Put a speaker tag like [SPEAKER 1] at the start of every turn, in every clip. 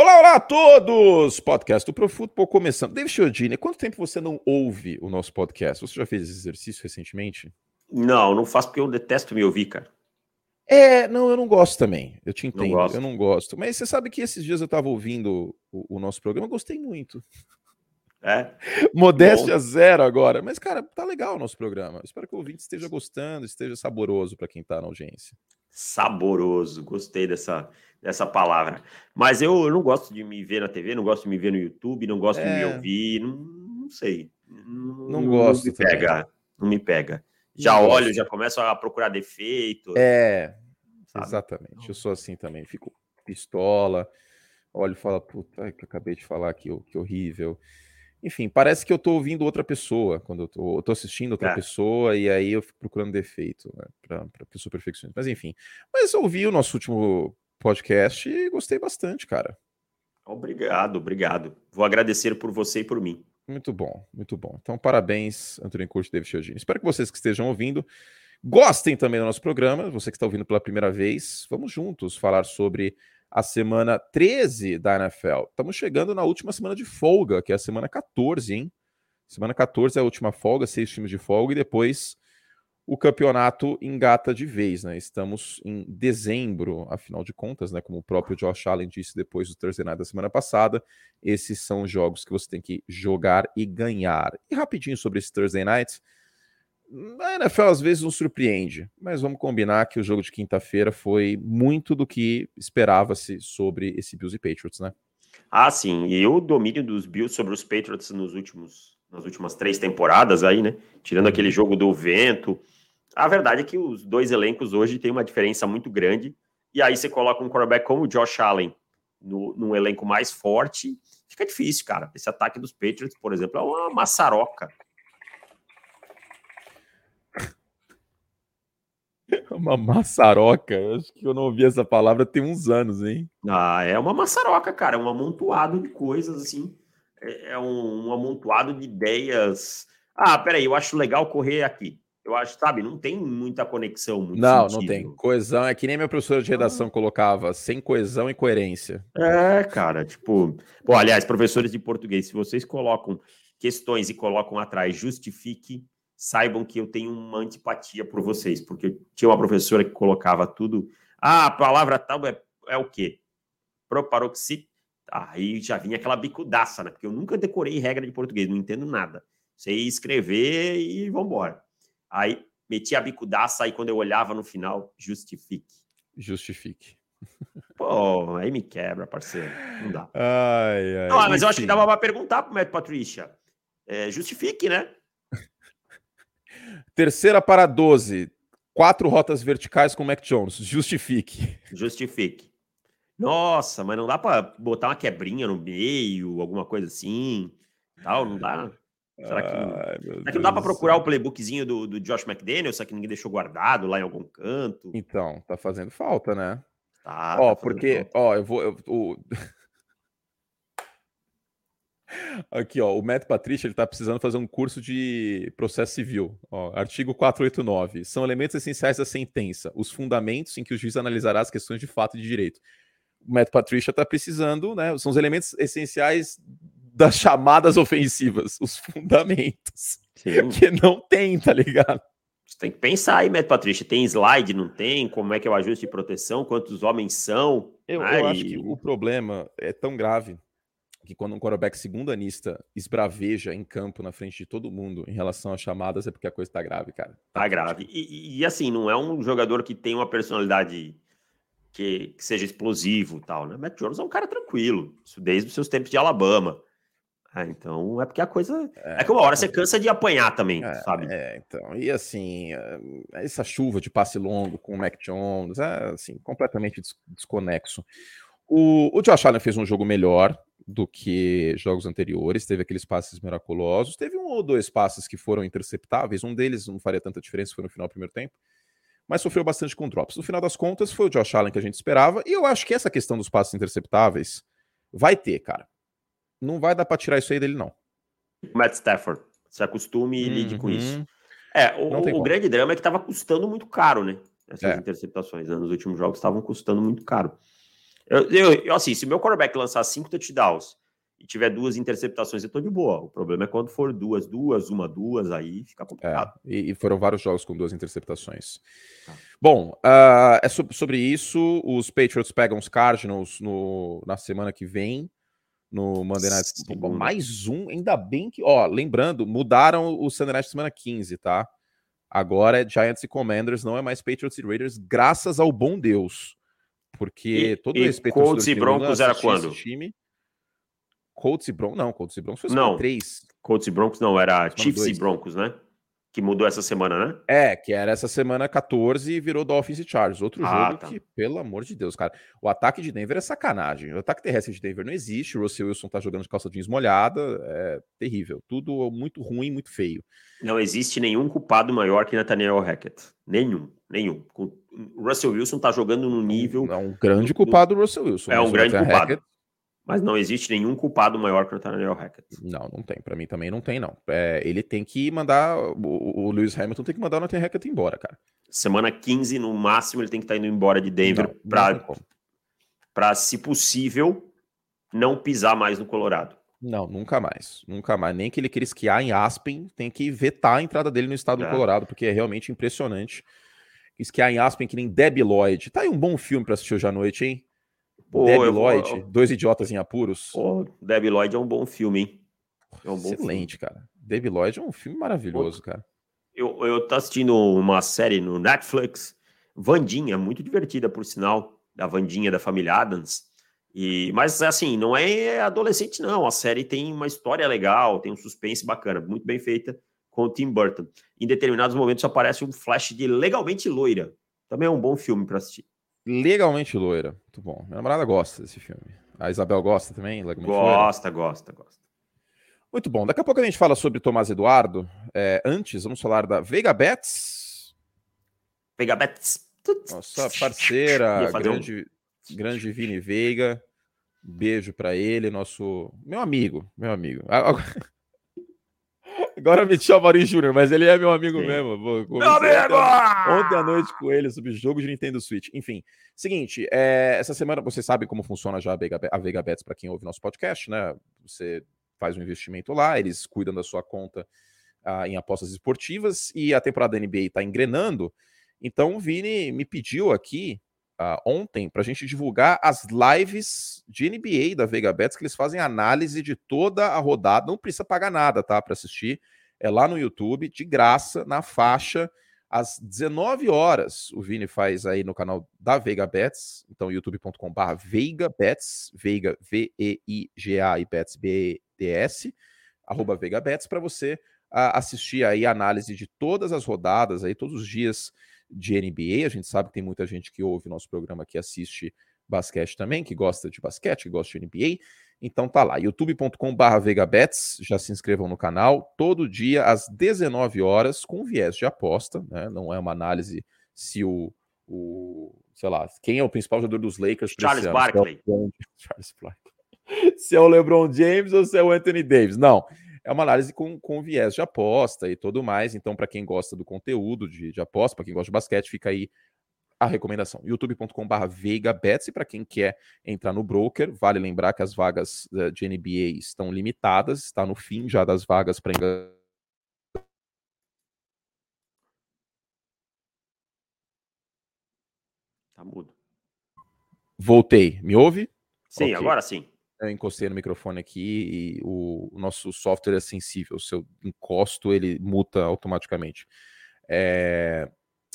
[SPEAKER 1] Olá, olá a todos! Podcast do Pro Football começando. David Chiodini, quanto tempo você não ouve o nosso podcast? Você já fez esse exercício recentemente?
[SPEAKER 2] Não, não faço porque eu detesto me ouvir, cara.
[SPEAKER 1] É, não, eu não gosto também. Eu te entendo, não eu não gosto. Mas você sabe que esses dias eu estava ouvindo o, o, nosso programa, eu gostei muito.
[SPEAKER 2] É.
[SPEAKER 1] Modéstia Bom. zero agora. Mas, cara, tá legal o nosso programa. Espero que o ouvinte esteja gostando, esteja saboroso para quem tá na audiência.
[SPEAKER 2] Saboroso, gostei dessa, dessa palavra. Mas eu, eu, não gosto de me ver na TV, não gosto de me ver no YouTube, não gosto é... de me é. ouvir, não, não sei.
[SPEAKER 1] Não, não gosto.
[SPEAKER 2] Não me pega, também. não me pega. Já não olho, gosto. já começo a procurar defeito.
[SPEAKER 1] É, sabe? exatamente. Eu sou assim também. Fico pistola, olho e falo, puta, que acabei de falar que, que horrível. Enfim, parece que eu tô ouvindo outra pessoa quando eu tô assistindo outra é. pessoa e aí eu fico procurando defeito, né, pra pessoa perfeccionista. Mas enfim, mas eu ouvi o nosso último podcast e gostei bastante, cara.
[SPEAKER 2] Obrigado, obrigado. Vou agradecer por você e por mim.
[SPEAKER 1] Muito bom, muito bom. Então, parabéns, Antônio Curti e David Chiodini. Espero que vocês que estejam ouvindo gostem também do nosso programa. Você que está ouvindo pela primeira vez, vamos juntos falar sobre a semana 13 da NFL. Estamos chegando na última semana de folga, que é a semana 14, hein? Semana 14 é a última folga, seis times de folga, e depois o campeonato engata de vez, né? Estamos em dezembro, afinal de contas, né? Como o próprio Josh Allen disse depois do Thursday Night da semana passada, esses são os jogos que você tem que jogar e ganhar. E rapidinho sobre esse Thursday Night, a NFL às vezes nos surpreende, mas vamos combinar que o jogo de quinta-feira foi muito do que esperava-se sobre esse Bills e Patriots, né?
[SPEAKER 2] Ah, sim. E o domínio dos Bills sobre os Patriots nos últimos, nas últimas três temporadas aí, né? Tirando uhum. aquele jogo do vento. A verdade é que os dois elencos hoje têm uma diferença muito grande. E aí você coloca um quarterback como o Josh Allen no, num elenco mais forte, fica difícil, cara. Esse ataque dos Patriots, por exemplo, é uma maçaroca.
[SPEAKER 1] Uma maçaroca? Acho que eu não ouvi essa palavra tem uns anos, hein?
[SPEAKER 2] Ah, é uma maçaroca, cara. É um amontoado de coisas, assim. É, é um, um amontoado de ideias. Ah, peraí, eu acho legal correr aqui. Eu acho, sabe, não tem muita conexão. Muito
[SPEAKER 1] não, sentido. não tem. Coesão é que nem minha professora de redação ah. colocava, sem coesão e coerência.
[SPEAKER 2] É, cara, tipo. Bom, aliás, professores de português, se vocês colocam questões e colocam atrás justifique, saibam que eu tenho uma antipatia por vocês, porque tinha uma professora que colocava tudo. Ah, a palavra tal é, é o quê? Proparoxítona. Aí já vinha aquela bicudaça, né? Porque eu nunca decorei regra de português, não entendo nada. Sei escrever e vambora. Aí meti a bicudaça, aí quando eu olhava no final, justifique.
[SPEAKER 1] Justifique.
[SPEAKER 2] Pô, aí me quebra, parceiro. Não dá.
[SPEAKER 1] Ai, ai,
[SPEAKER 2] não, mas enfim. eu acho que dava pra perguntar pro Matt Patrícia. É, justifique, né?
[SPEAKER 1] Terceira para 12. Quatro rotas verticais com o Mac Jones. Justifique.
[SPEAKER 2] Justifique. Nossa, mas não dá para botar uma quebrinha no meio, alguma coisa assim. Tal, não dá. Será que, Ai, será que não dá para procurar o playbookzinho do, do Josh McDaniel? Será que ninguém deixou guardado lá em algum canto?
[SPEAKER 1] Então, tá fazendo falta, né?
[SPEAKER 2] Tá,
[SPEAKER 1] ó, tá porque, falta. ó, eu vou. Eu, o... Aqui, ó, o Matt Patrícia ele está precisando fazer um curso de processo civil. Ó, artigo 489. São elementos essenciais da sentença, os fundamentos em que o juiz analisará as questões de fato e de direito. O Matt Patrícia está precisando, né? São os elementos essenciais das chamadas ofensivas, os fundamentos. Sim. Que não tem, tá ligado?
[SPEAKER 2] Você tem que pensar aí, Matt Patrícia. Tem slide, não tem? Como é que é o ajuste de proteção? Quantos homens são?
[SPEAKER 1] Eu, eu acho que o problema é tão grave que quando um quarterback segundanista esbraveja em campo na frente de todo mundo em relação às chamadas é porque a coisa tá grave, cara.
[SPEAKER 2] Tá, tá grave. E, e, assim, não é um jogador que tem uma personalidade que, que seja explosivo tal, né? Matt Jones é um cara tranquilo, isso desde os seus tempos de Alabama. É, então é porque a coisa. É, é que uma hora você cansa de apanhar também,
[SPEAKER 1] é,
[SPEAKER 2] sabe?
[SPEAKER 1] É, então. E assim, essa chuva de passe longo com o Mac Jones é assim, completamente desconexo. O, o Josh Allen fez um jogo melhor, do que jogos anteriores. Teve aqueles passes miraculosos. Teve um ou dois passes que foram interceptáveis. Um deles não faria tanta diferença, foi no final do primeiro tempo. Mas sofreu bastante com drops. No final das contas, foi o Josh Allen que a gente esperava. E eu acho que essa questão dos passes interceptáveis vai ter, cara. Não vai dar para tirar isso aí dele, não.
[SPEAKER 2] Matt Stafford. Se acostume e lide uhum. com isso. É, o, o grande drama é que estava custando muito caro, né? Essas é. interceptações né? nos últimos jogos estavam custando muito caro. Eu, eu, assim, se o meu quarterback lançar cinco touchdowns e tiver duas interceptações, eu tô de boa. O problema é quando for duas, duas, uma, duas, aí fica complicado.
[SPEAKER 1] É, e, foram vários jogos com duas interceptações. Ah. Bom, uh, é sobre, sobre, isso. Os Patriots pegam os Cardinals no, na semana que vem, no Monday Night Football. Mais um, ainda bem que. Ó, lembrando, mudaram o Sunday Night semana 15, tá? Agora é Giants e Commanders, não é mais Patriots e Raiders, graças ao bom Deus. Porque
[SPEAKER 2] e,
[SPEAKER 1] todo
[SPEAKER 2] e respeito Colts e Broncos era quando?
[SPEAKER 1] Time. Colts e Broncos, não, Colts e Broncos foi não, três.
[SPEAKER 2] Colts e Broncos não, era Chiefs dois. e Broncos, né? Que mudou essa semana, né?
[SPEAKER 1] É, que era essa semana 14 e virou Dolphins e Chargers. Outro ah, jogo tá. que, pelo amor de Deus, cara. O ataque de Denver é sacanagem. O ataque terrestre de Denver não existe. O Russell Wilson tá jogando de calça jeans molhada. É terrível. Tudo muito ruim, muito feio.
[SPEAKER 2] Não existe nenhum culpado maior que Nathaniel Hackett. Nenhum, nenhum. O Russell Wilson tá jogando no nível.
[SPEAKER 1] É um grande culpado o Russell Wilson.
[SPEAKER 2] É um grande culpado. Hackett mas não existe nenhum culpado maior que o Nathaniel Hackett.
[SPEAKER 1] Não, não tem. Para mim também não tem, não. É, ele tem que mandar. O, o, Lewis Hamilton tem que mandar o Nathaniel Hackett embora, cara.
[SPEAKER 2] Semana 15, no máximo, ele tem que estar tá indo embora de Denver para, se possível, não pisar mais no Colorado.
[SPEAKER 1] Não, nunca mais. Nunca mais. Nem que ele queira esquiar em Aspen, tem que vetar a entrada dele no estado é. do Colorado, porque é realmente impressionante. Esquiar em Aspen que nem Debbie Lloyd. Tá aí um bom filme para assistir hoje à noite, hein? Pô, Debbie Lloyd, vou... Dois Idiotas em Apuros.
[SPEAKER 2] Pô, Debbie Lloyd é um bom filme, hein?
[SPEAKER 1] É um bom Excelente, filme. cara. Debbie Lloyd é um filme maravilhoso, cara.
[SPEAKER 2] Eu, eu tô assistindo uma série no Netflix, Vandinha, muito divertida, por sinal, da Vandinha da família Adams. E, mas assim, não é adolescente, não. A série tem uma história legal, tem um suspense bacana, muito bem feita com o Tim Burton. Em determinados momentos aparece um flash de legalmente loira. Também é um bom filme para assistir.
[SPEAKER 1] Legalmente Loira. Muito bom. Minha namorada gosta desse filme. A Isabel gosta também?
[SPEAKER 2] Legalmente gosta, loira. gosta, gosta.
[SPEAKER 1] Muito bom. Daqui a pouco a gente fala sobre Tomás Eduardo. É, antes, vamos falar da Veiga Bets.
[SPEAKER 2] Veiga Bets.
[SPEAKER 1] Nossa parceira, grande, um... grande Vini Veiga. Beijo para ele, nosso. Meu amigo, meu amigo. Agora me chama Maurício Júnior, mas ele é meu amigo Sim. mesmo.
[SPEAKER 2] Meu amigo!
[SPEAKER 1] Ontem à noite com ele sobre jogo de Nintendo Switch. Enfim, seguinte, é, essa semana você sabe como funciona já a Vega, a Vega Bets para quem ouve nosso podcast, né? Você faz um investimento lá, eles cuidam da sua conta ah, em apostas esportivas e a temporada da NBA está engrenando. Então o Vini me pediu aqui uh, ontem para a gente divulgar as lives de NBA da Vega Bets, que eles fazem análise de toda a rodada. Não precisa pagar nada, tá? Para assistir. É lá no YouTube, de graça, na faixa, às 19 horas. O Vini faz aí no canal da Veiga Bets, então youtube.com/barra Veiga Bets, Veiga V-E-I-G-A e Bets B-D-S, arroba Veiga Bets, para você uh, assistir aí a análise de todas as rodadas, aí todos os dias de NBA. A gente sabe que tem muita gente que ouve nosso programa que assiste basquete também, que gosta de basquete, que gosta de NBA. Então tá lá, youtube.com.br vegabets, já se inscrevam no canal, todo dia às 19 horas, com viés de aposta, né? Não é uma análise se o, o sei lá, quem é o principal jogador dos Lakers
[SPEAKER 2] Charles Barkley. É, o,
[SPEAKER 1] Charles Barkley. se é o LeBron James ou se é o Anthony Davis. Não, é uma análise com, com viés de aposta e tudo mais. Então, para quem gosta do conteúdo de, de aposta, para quem gosta de basquete, fica aí a recomendação. youtube.com.br VeigaBets. E para quem quer entrar no broker, vale lembrar que as vagas uh, de NBA estão limitadas, está no fim já das vagas para
[SPEAKER 2] Tá mudo.
[SPEAKER 1] Voltei. Me ouve?
[SPEAKER 2] Sim, okay. agora sim
[SPEAKER 1] eu encostei no microfone aqui e o, o, nosso software é sensível. Se eu encosto, ele muta automaticamente. É,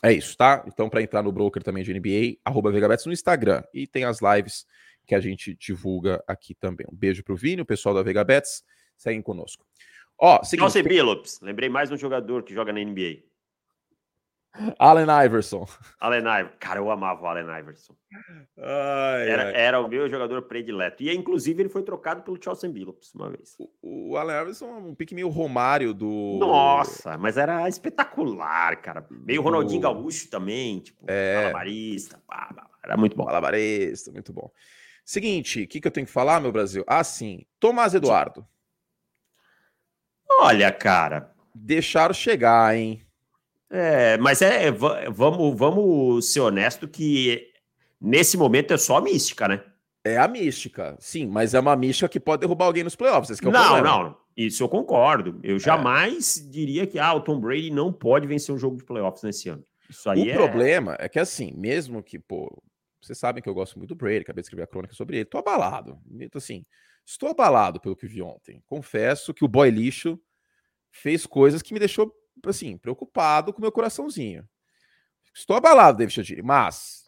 [SPEAKER 1] é isso, tá? Então, para entrar no broker também de NBA, arroba VegaBets no Instagram. E tem as lives que a gente divulga aqui também. Um beijo pro Vini, o pessoal da VegaBets. Seguem conosco. Ó,
[SPEAKER 2] seguinte... Chelsea Billups. Lembrei mais um jogador que joga na NBA.
[SPEAKER 1] Allen Iverson.
[SPEAKER 2] Allen Iverson. Cara, eu amava o Allen Iverson. Ai, era, ai. era o meu jogador predileto. E, inclusive, ele foi trocado pelo Chelsea Billups uma vez.
[SPEAKER 1] O, o Allen Iverson é um pique meio Romário do...
[SPEAKER 2] Nossa, mas era espetacular, cara. Meio do... Ronaldinho Gaúcho também, tipo, é... malabarista. Era muito bom.
[SPEAKER 1] Malabarista, muito bom. Seguinte, o que, que eu tenho que falar, meu Brasil? Ah, sim. Tomás Eduardo.
[SPEAKER 2] Olha, cara.
[SPEAKER 1] Deixaram chegar, hein?
[SPEAKER 2] É, mas é, vamos, vamos ser honesto que nesse momento é só mística, né?
[SPEAKER 1] É a mística, sim, mas é uma mística que pode derrubar alguém nos playoffs. É
[SPEAKER 2] não, problema. não, isso eu concordo. Eu é. jamais é. diria que ah, o Tom Brady não pode vencer um jogo de playoffs nesse ano. Isso aí
[SPEAKER 1] o é... problema é que assim, mesmo que, pô, vocês sabem que eu gosto muito do Brady, acabei de escrever a crônica sobre ele, tô abalado. Então, assim, estou abalado pelo que vi ontem. Confesso que o boy lixo fez coisas que me deixou, assim, preocupado com meu coraçãozinho. Estou abalado, David Chadiri, mas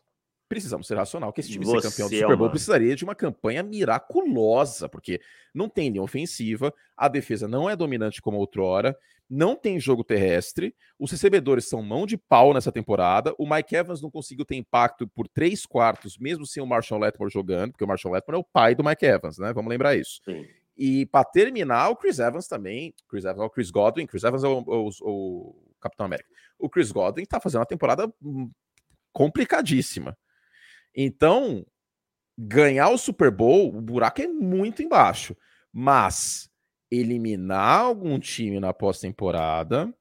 [SPEAKER 1] precisamos ser racional, que esse time Você ser campeão do Super Bowl precisaria de uma campanha miraculosa, porque não tem linha ofensiva, a defesa não é dominante como outrora, não tem jogo terrestre, os recebedores são mão de pau nessa temporada, o Mike Evans não conseguiu ter impacto por três quartos, mesmo sem o Marshall Letmore jogando, porque o Marshall Letmore é o pai do Mike Evans, né? Vamos lembrar isso. Sim. E para terminar, o Chris Evans também, Chris Evans, o Chris Godwin, Chris Evans é o, o, o Capitão América. O Chris Godwin tá fazendo uma temporada hum, complicadíssima. Então, ganhar o Super Bowl, o buraco é muito embaixo. Mas eliminar algum time na pós-temporada.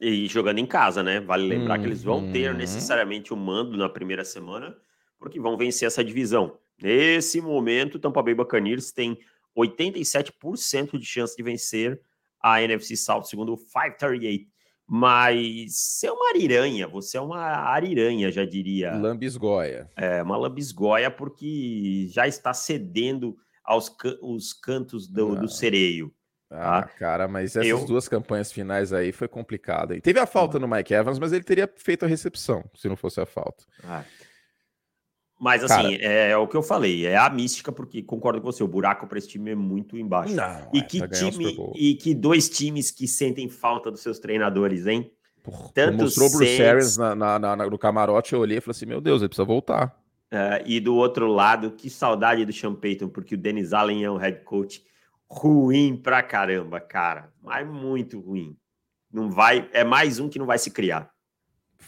[SPEAKER 2] E jogando em casa, né? Vale lembrar que eles vão ter uhum. necessariamente o mando na primeira semana, porque vão vencer essa divisão. Nesse momento, o Tampa Bay Buccaneers tem 87% de chance de vencer a NFC South, segundo o 538. Mas você é uma ariranha, você é uma ariranha, já diria.
[SPEAKER 1] Lambisgoia.
[SPEAKER 2] É, uma lambisgoia porque já está cedendo aos os cantos do, do sereio.
[SPEAKER 1] Ah, tá? cara, mas essas Eu... duas campanhas finais aí foi complicado. E teve a falta no Mike Evans, mas ele teria feito a recepção se não fosse a falta. Ah,
[SPEAKER 2] mas assim, Cara, é, é, o que eu falei, é a mística, porque concordo com você, o buraco para esse time é muito embaixo. Não, e é, que time e que dois times que sentem falta dos seus treinadores, hein?
[SPEAKER 1] Porra, Tanto mostrou o Bruce Arians na, na, na, no camarote, eu olhei e falei assim: meu Deus, ele precisa voltar.
[SPEAKER 2] Uh, e do outro lado, que saudade do Sean Payton, porque o Dennis Allen é um head coach ruim pra caramba, cara. Mas muito ruim. Não vai, é mais um que não vai se criar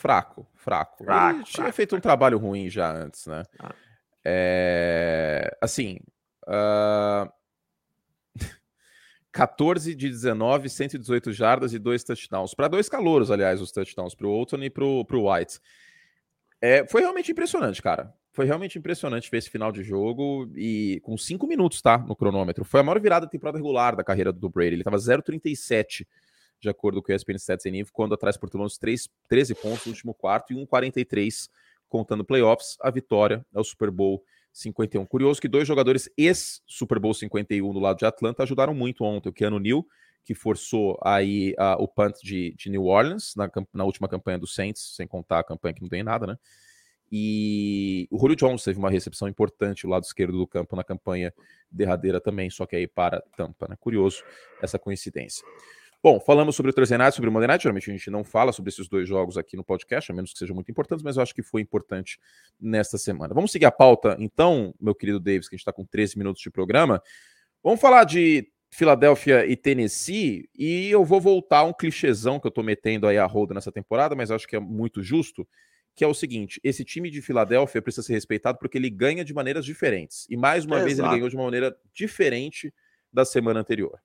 [SPEAKER 1] fraco, fraco. fraco Ele tinha feito um trabalho ruim já antes, né? Ah. É, assim, uh... 14 de 19, 118 jardas e dois touchdowns. Para dois calouros, aliás, os touchdowns, para o Oughton e para o White. É, foi realmente impressionante, cara. Foi realmente impressionante ver esse final de jogo e com cinco minutos, tá? No cronômetro. Foi a maior virada da temporada regular da carreira do Brady. Ele estava 0,37 de acordo com o ESPN Stats em nível, quando atrás por Toulon 13 pontos no último quarto e 1,43 contando playoffs. A vitória é o Super Bowl 51. Curioso que dois jogadores ex-Super Bowl 51 do lado de Atlanta ajudaram muito ontem. O Keanu Neal, que forçou aí uh, o punt de, de New Orleans na, na, última campanha do Saints, sem contar a campanha que não tem nada, né? E o Julio Jones teve uma recepção importante do lado esquerdo do campo na campanha derradeira também, só que aí para Tampa, né? Curioso essa coincidência. Bom, falamos sobre o Thursday Night, sobre o Monday Night. Geralmente a gente não fala sobre esses dois jogos aqui no podcast, a menos que sejam muito importantes, mas eu acho que foi importante nesta semana. Vamos seguir a pauta, então, meu querido Davis, que a gente está com 13 minutos de programa. Vamos falar de Filadélfia e Tennessee, e eu vou voltar a um clichêzão que eu estou metendo aí a roda nessa temporada, mas acho que é muito justo, que é o seguinte: esse time de Filadélfia precisa ser respeitado porque ele ganha de maneiras diferentes. E mais uma é vez exato. ele ganhou de uma maneira diferente da semana anterior.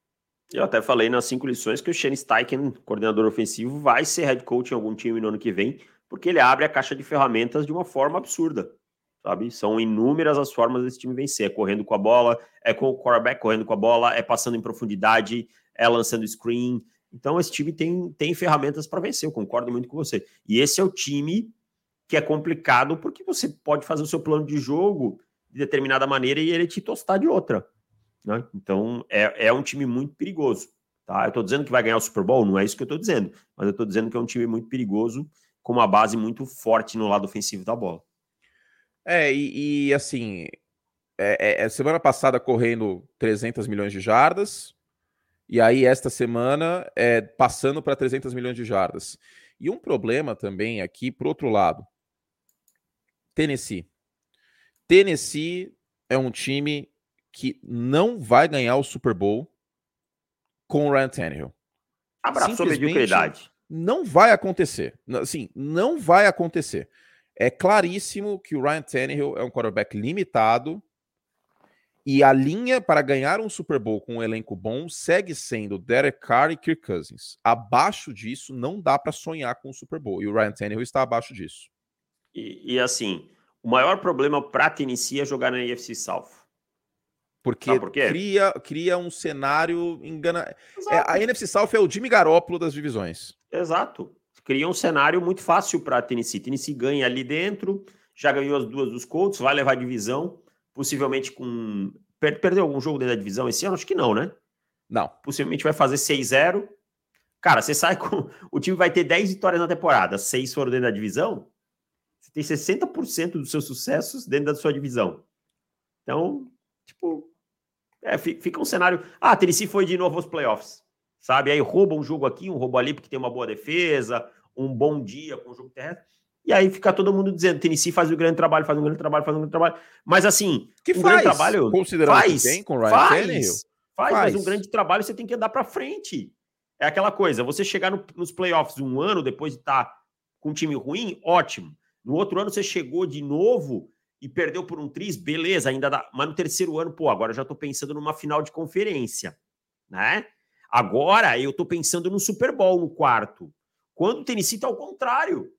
[SPEAKER 2] Eu até falei nas cinco lições que o Shane Steichen, coordenador ofensivo, vai ser head coach em algum time no ano que vem, porque ele abre a caixa de ferramentas de uma forma absurda, sabe? São inúmeras as formas desse time vencer. É correndo com a bola, é com o quarterback correndo com a bola, é passando em profundidade, é lançando screen. Então esse time tem, tem ferramentas para vencer, eu concordo muito com você. E esse é o time que é complicado porque você pode fazer o seu plano de jogo de determinada maneira e ele te tostar de outra. Né? Então, é, é um time muito perigoso. Tá? Eu estou dizendo que vai ganhar o Super Bowl, não é isso que eu estou dizendo, mas eu estou dizendo que é um time muito perigoso, com uma base muito forte no lado ofensivo da bola.
[SPEAKER 1] É, e, e assim, é, é, é semana passada correndo 300 milhões de jardas, e aí esta semana é passando para 300 milhões de jardas. E um problema também aqui, por outro lado, Tennessee. Tennessee é um time que não vai ganhar o Super Bowl com o Ryan Tannehill.
[SPEAKER 2] Abraçou a mediocridade.
[SPEAKER 1] Não vai acontecer. Assim, não vai acontecer. É claríssimo que o Ryan Tannehill é um quarterback limitado e a linha para ganhar um Super Bowl com um elenco bom segue sendo Derek Carr e Kirk Cousins. Abaixo disso, não dá para sonhar com o Super Bowl. E o Ryan Tannehill está abaixo disso.
[SPEAKER 2] E, e assim, o maior problema para Tennessee é jogar na AFC South.
[SPEAKER 1] Porque por cria, cria um cenário engana. É, a NFC South é o Jimmy Garoppolo das divisões.
[SPEAKER 2] Exato. Cria um cenário muito fácil para Tennessee. Tennessee ganha ali dentro, já ganhou as duas dos Colts, vai levar a divisão, possivelmente com. Per perdeu algum jogo dentro da divisão esse ano? Acho que não, né?
[SPEAKER 1] Não.
[SPEAKER 2] Possivelmente vai fazer 6-0. Cara, você sai com. O time vai ter 10 vitórias na temporada, 6 foram dentro da divisão. Você tem 60% dos seus sucessos dentro da sua divisão. Então, tipo, é, fica um cenário. Ah, Tennessee foi de novo aos playoffs, sabe? Aí rouba um jogo aqui, um roubo ali, porque tem uma boa defesa, um bom dia com o jogo terrestre. E aí fica todo mundo dizendo: Tennessee faz um grande trabalho, faz um grande trabalho, faz um grande trabalho. Mas assim,
[SPEAKER 1] que um faz, grande trabalho. Considerando faz, que tem com o Ryan
[SPEAKER 2] faz, faz, faz, mas um grande trabalho você tem que andar para frente. É aquela coisa: você chegar no, nos playoffs um ano depois de estar tá com um time ruim, ótimo. No outro ano você chegou de novo e perdeu por um tris, beleza, ainda dá. Mas no terceiro ano, pô, agora já tô pensando numa final de conferência, né? Agora eu tô pensando no Super Bowl no quarto. Quando o Tennessee tá ao contrário.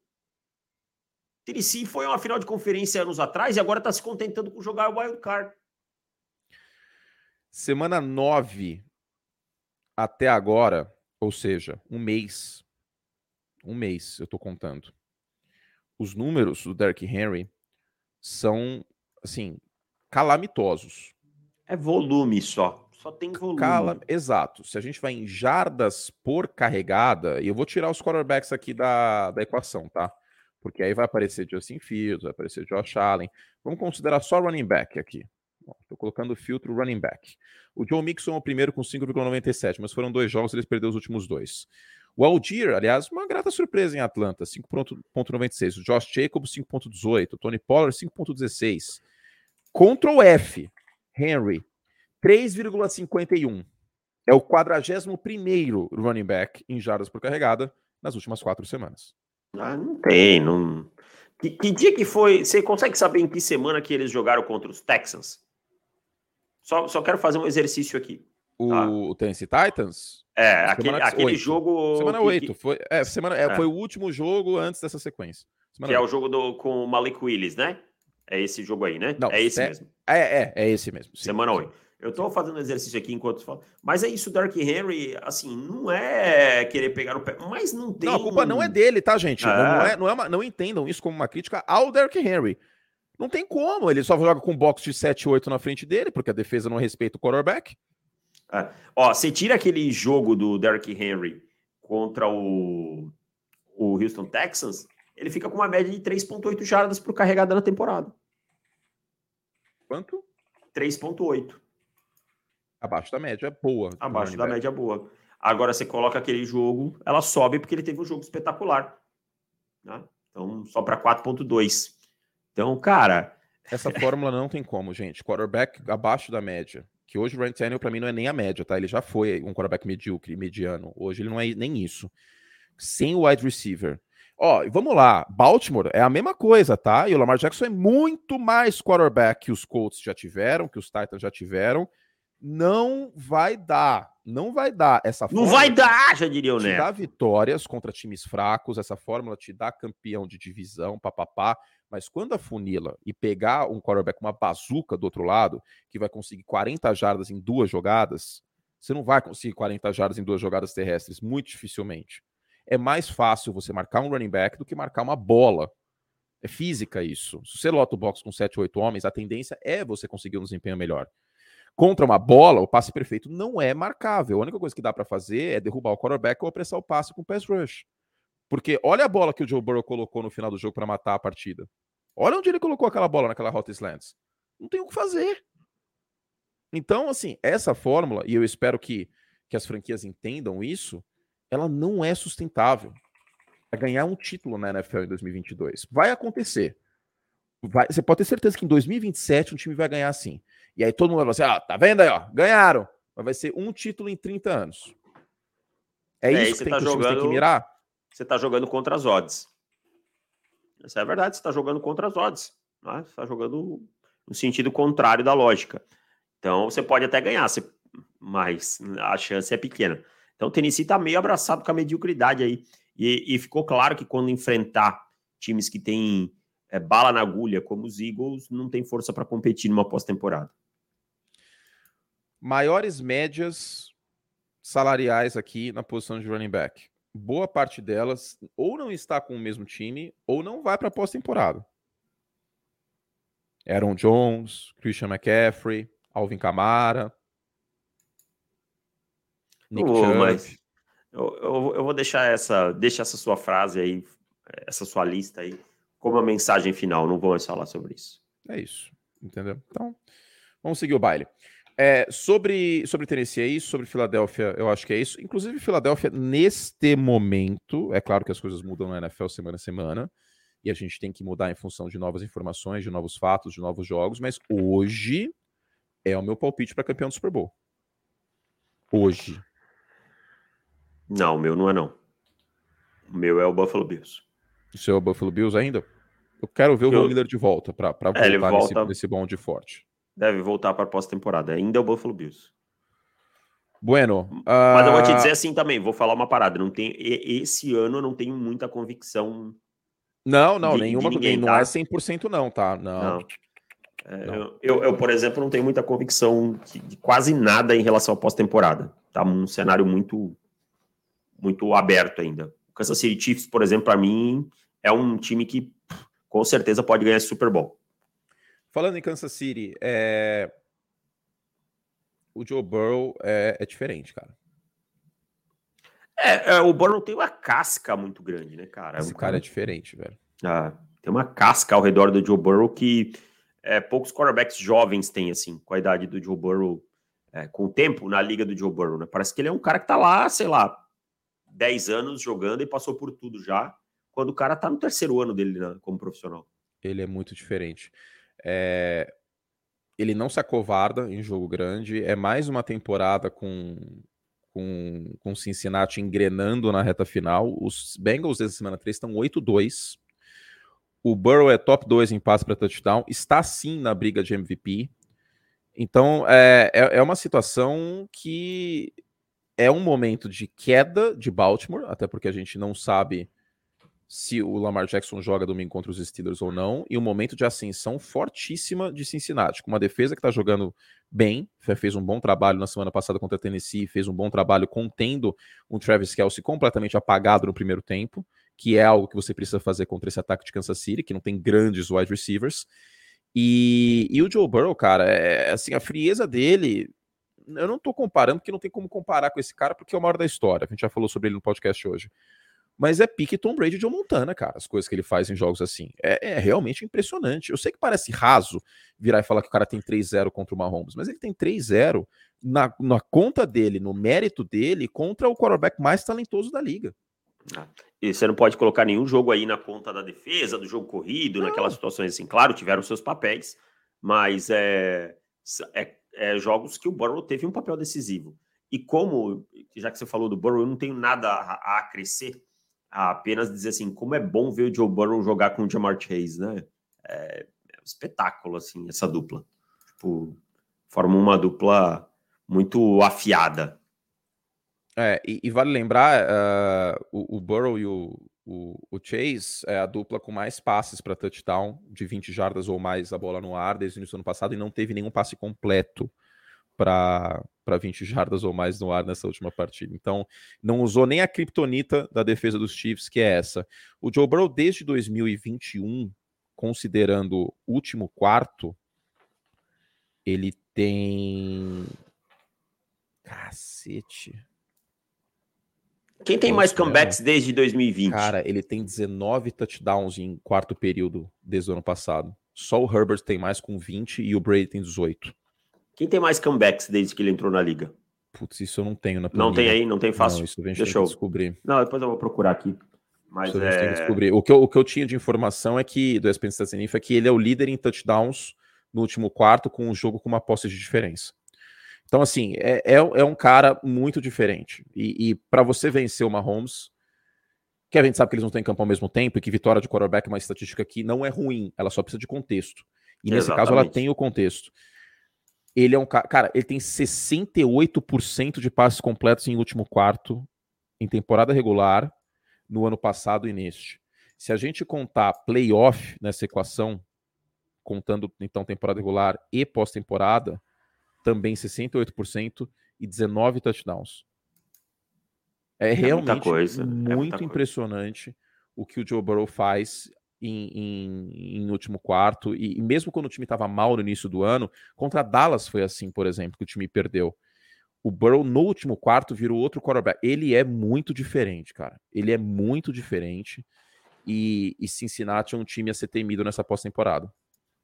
[SPEAKER 2] Tennessee foi uma final de conferência anos atrás e agora tá se contentando com jogar o wild card.
[SPEAKER 1] Semana 9 até agora, ou seja, um mês. Um mês, eu tô contando. Os números do Derrick Henry são, assim, calamitosos.
[SPEAKER 2] É volume só. Só tem volume. Cala...
[SPEAKER 1] Exato. Se a gente vai em jardas por carregada, e eu vou tirar os quarterbacks aqui da, da equação, tá? Porque aí vai aparecer Justin Fields, vai aparecer Josh Allen. Vamos considerar só running back aqui. Estou colocando o filtro running back. O Joe Mixon é o primeiro com 5,97, mas foram dois jogos, eles perderam os últimos dois. O Aldir, aliás, uma grata surpresa em Atlanta, 5.96. O Josh Jacobs, 5.18. O Tony Pollard, 5.16. Ctrl F, Henry, 3,51. É o 41 running back em jardas por carregada nas últimas quatro semanas.
[SPEAKER 2] Ah, não tem, não. Que, que, dia que foi? Você consegue saber em que semana que eles jogaram contra os Texans? Só, só quero fazer um exercício aqui.
[SPEAKER 1] O, tá? o Tennessee Titans?
[SPEAKER 2] É, aquele, aquele jogo.
[SPEAKER 1] Semana 8. Foi, é, semana, é, é. foi o último jogo antes dessa sequência.
[SPEAKER 2] Semana que 8. é o jogo do, com o Malik Willis, né? É esse jogo aí, né?
[SPEAKER 1] Não,
[SPEAKER 2] é esse
[SPEAKER 1] é,
[SPEAKER 2] mesmo.
[SPEAKER 1] É, é, é esse mesmo.
[SPEAKER 2] Sim. Semana 8. Eu tô fazendo exercício aqui enquanto falo. Mas é isso, Dark Henry, assim, não é querer pegar o pé, mas não tem.
[SPEAKER 1] Não, a culpa não é dele, tá, gente? É. Não, é, não, é uma, não entendam isso como uma crítica ao Dark Henry. Não tem como, ele só joga com box de 7 8 na frente dele, porque a defesa não respeita o quarterback.
[SPEAKER 2] É. Ó, você tira aquele jogo do Derrick Henry contra o, o Houston Texans, ele fica com uma média de 3,8 jardas por carregada na temporada.
[SPEAKER 1] Quanto?
[SPEAKER 2] 3,8.
[SPEAKER 1] Abaixo da média boa.
[SPEAKER 2] Abaixo da média boa. Agora você coloca aquele jogo, ela sobe porque ele teve um jogo espetacular. Né? Então, só para 4,2. Então, cara.
[SPEAKER 1] Essa fórmula não tem como, gente. Quarterback abaixo da média que hoje o Ryan Tannehill para mim não é nem a média, tá? Ele já foi um quarterback medíocre, mediano. Hoje ele não é nem isso. Sem o wide receiver. Ó, vamos lá. Baltimore é a mesma coisa, tá? E o Lamar Jackson é muito mais quarterback que os Colts já tiveram, que os Titans já tiveram. Não vai dar. Não vai dar essa
[SPEAKER 2] Não vai dar, já diria o
[SPEAKER 1] Neto. Te dá vitórias contra times fracos, essa fórmula te dá campeão de divisão, papapá. Mas quando a funila e pegar um quarterback, uma bazuca do outro lado, que vai conseguir 40 jardas em duas jogadas, você não vai conseguir 40 jardas em duas jogadas terrestres, muito dificilmente. É mais fácil você marcar um running back do que marcar uma bola. É física isso. Se você lota o box com 7, 8 homens, a tendência é você conseguir um desempenho melhor. Contra uma bola, o passe perfeito não é marcável. A única coisa que dá para fazer é derrubar o quarterback ou apressar o passe com o pass rush. Porque olha a bola que o Joe Burrow colocou no final do jogo para matar a partida. Olha onde ele colocou aquela bola naquela Hot Slants. Não tem o que fazer. Então, assim, essa fórmula, e eu espero que, que as franquias entendam isso, ela não é sustentável. Vai ganhar um título na NFL em 2022. Vai acontecer. Vai, você pode ter certeza que em 2027 um time vai ganhar assim. E aí todo mundo vai falar assim: ah, tá vendo aí, ó, ganharam. Mas vai ser um título em 30 anos. É, é isso que, tem, tá que jogando... tem que mirar
[SPEAKER 2] você está jogando contra as odds. Essa é a verdade, você está jogando contra as odds. Né? Você está jogando no sentido contrário da lógica. Então você pode até ganhar, mas a chance é pequena. Então o Tennessee está meio abraçado com a mediocridade aí. E, e, ficou claro que quando enfrentar times que têm é, bala na agulha como os Eagles, não tem força para competir numa pós-temporada.
[SPEAKER 1] Maiores médias salariais aqui na posição de running back. Boa parte delas ou não está com o mesmo time ou não vai para a pós-temporada. Aaron Jones, Christian McCaffrey, Alvin Kamara,
[SPEAKER 2] Nick oh, mas eu, eu, eu, vou deixar essa, deixa essa sua frase aí, essa sua lista aí, como a mensagem final. Não vou mais falar sobre isso.
[SPEAKER 1] É isso, entendeu? Então, vamos seguir o baile. É, sobre, sobre Tennessee é isso, sobre Filadélfia eu acho que é isso. Inclusive, Filadélfia, neste momento, é claro que as coisas mudam na NFL semana a semana, e a gente tem que mudar em função de novas informações, de novos fatos, de novos jogos, mas hoje é o meu palpite para campeão do Super Bowl. Hoje.
[SPEAKER 2] Não, o meu não é não. O meu é o Buffalo Bills.
[SPEAKER 1] O seu é o Buffalo Bills ainda? Eu quero ver o Von Miller de volta para
[SPEAKER 2] é, voltar
[SPEAKER 1] volta... nesse, nesse bonde forte.
[SPEAKER 2] Deve voltar para pós-temporada. Ainda é o Buffalo Bills.
[SPEAKER 1] Bueno.
[SPEAKER 2] Uh... Mas eu vou te dizer assim também, vou falar uma parada. Não tem, esse ano eu não tenho muita convicção.
[SPEAKER 1] Não, não, de, nenhuma. De ninguém, não tá? é 100% não, tá? Não. não.
[SPEAKER 2] É, eu, eu, eu, por exemplo, não tenho muita convicção de, de quase nada em relação à pós-temporada. Tá um cenário muito muito aberto ainda. O Kansas City Chiefs, por exemplo, para mim é um time que com certeza pode ganhar esse Super Bowl.
[SPEAKER 1] Falando em Kansas City, é... o Joe Burrow é, é diferente, cara.
[SPEAKER 2] É, é, o Burrow tem uma casca muito grande, né, cara?
[SPEAKER 1] Esse cara é diferente, velho.
[SPEAKER 2] Ah, tem uma casca ao redor do Joe Burrow que é, poucos quarterbacks jovens têm, assim, com a idade do Joe Burrow, é, com o tempo na liga do Joe Burrow, né? Parece que ele é um cara que tá lá, sei lá, 10 anos jogando e passou por tudo já, quando o cara tá no terceiro ano dele né, como profissional.
[SPEAKER 1] Ele é muito diferente. É... Ele não se acovarda em jogo grande, é mais uma temporada com com, com Cincinnati engrenando na reta final. Os Bengals dessa semana 3 estão 8-2. O Burrow é top 2 em passe para touchdown, está sim na briga de MVP. Então é, é, é, uma situação que é um momento de queda de Baltimore, até porque a gente não sabe se o Lamar Jackson joga domingo contra os Steelers ou não, e um momento de ascensão fortíssima de Cincinnati, com uma defesa que está jogando bem, fez um bom trabalho na semana passada contra a Tennessee, fez um bom trabalho contendo um Travis Kelsey completamente apagado no primeiro tempo, que é algo que você precisa fazer contra esse ataque de Kansas City, que não tem grandes wide receivers. E, e o Joe Burrow, cara, é assim, a frieza dele eu não tô comparando, porque não tem como comparar com esse cara, porque é uma hora da história. A gente já falou sobre ele no podcast hoje. Mas é pique Tom Brady de Montana, cara, as coisas que ele faz em jogos assim. É, é, realmente impressionante. Eu sei que parece raso virar e falar que o cara tem 3-0 contra o Mahomes, mas ele tem 3-0 na, na conta dele, no mérito dele, contra o quarterback mais talentoso da liga.
[SPEAKER 2] Ah, e você não pode colocar nenhum jogo aí na conta da defesa, do jogo corrido, não. naquelas situações assim. Claro, tiveram seus papéis, mas é, é é, jogos que o Burrow teve um papel decisivo. E como, já que você falou do Burrow, eu não tenho nada a, a acrescer, a apenas dizer assim, como é bom ver o Joe Burrow jogar com o Jamar Chase, né? É, é um espetáculo, assim, essa dupla. Tipo, forma uma dupla muito afiada.
[SPEAKER 1] É, e, e vale lembrar, uh, o, o Burrow e o, o, o, Chase é a dupla com mais passes para touchdown, de 20 jardas ou mais a bola no ar desde o início do ano passado, e não teve nenhum passe completo para 20 jardas ou mais no ar nessa última partida. Então, não usou nem a criptonita da defesa dos Chiefs, que é essa. O Joe Burrow, desde 2021, considerando o último quarto, ele tem. Cacete.
[SPEAKER 2] Quem tem mais comebacks desde 2020?
[SPEAKER 1] Cara, ele tem 19 touchdowns em quarto período desde o ano passado. Só o Herbert tem mais com 20 e o Brady tem 18.
[SPEAKER 2] Quem tem mais comebacks desde que ele entrou na liga?
[SPEAKER 1] Putz, isso eu não tenho na
[SPEAKER 2] planilha. Não tem aí? Não tem fácil? Não,
[SPEAKER 1] isso gente Deixa eu descobrir.
[SPEAKER 2] Não, depois eu vou procurar aqui. Mas isso
[SPEAKER 1] é... descobrir. O que, eu, o que eu tinha de informação é que, do ESPN Stats é que ele é o líder em touchdowns no último quarto com o jogo com uma posse de diferença. Então, assim, é, é, é um cara muito diferente. E, e para você vencer o Mahomes, que a gente sabe que eles não têm campo ao mesmo tempo e que vitória de quarterback é uma estatística que não é ruim, ela só precisa de contexto. E nesse Exatamente. caso ela tem o contexto. Ele é um cara, cara, ele tem 68% de passes completos em último quarto em temporada regular no ano passado e neste. Se a gente contar playoff nessa equação, contando então temporada regular e pós-temporada, também 68% e 19 touchdowns. É, é realmente. É muito é impressionante coisa. o que o Joe Burrow faz em, em, em último quarto. E, e, mesmo quando o time estava mal no início do ano, contra Dallas foi assim, por exemplo, que o time perdeu. O Burrow no último quarto virou outro quarterback. Ele é muito diferente, cara. Ele é muito diferente. E, e Cincinnati é um time a ser temido nessa pós-temporada.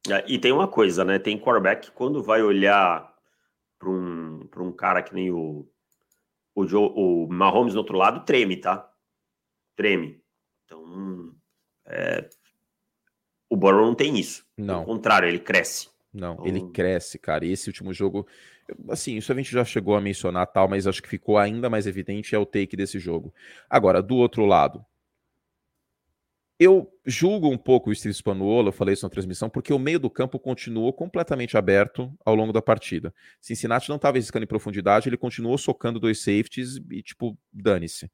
[SPEAKER 2] É, e tem uma coisa, né? Tem quarterback que quando vai olhar para um, um cara que nem o, o, Joe, o Mahomes do outro lado, treme, tá? Treme. Então, é, o Burrow não tem isso.
[SPEAKER 1] Não.
[SPEAKER 2] Ao contrário, ele cresce.
[SPEAKER 1] Não, então... ele cresce, cara. E esse último jogo, assim, isso a gente já chegou a mencionar tal, mas acho que ficou ainda mais evidente é o take desse jogo. Agora, do outro lado, eu julgo um pouco o Steve Spanuolo, eu falei isso na transmissão, porque o meio do campo continuou completamente aberto ao longo da partida. Cincinnati não estava riscando em profundidade, ele continuou socando dois safeties e, tipo, dane-se.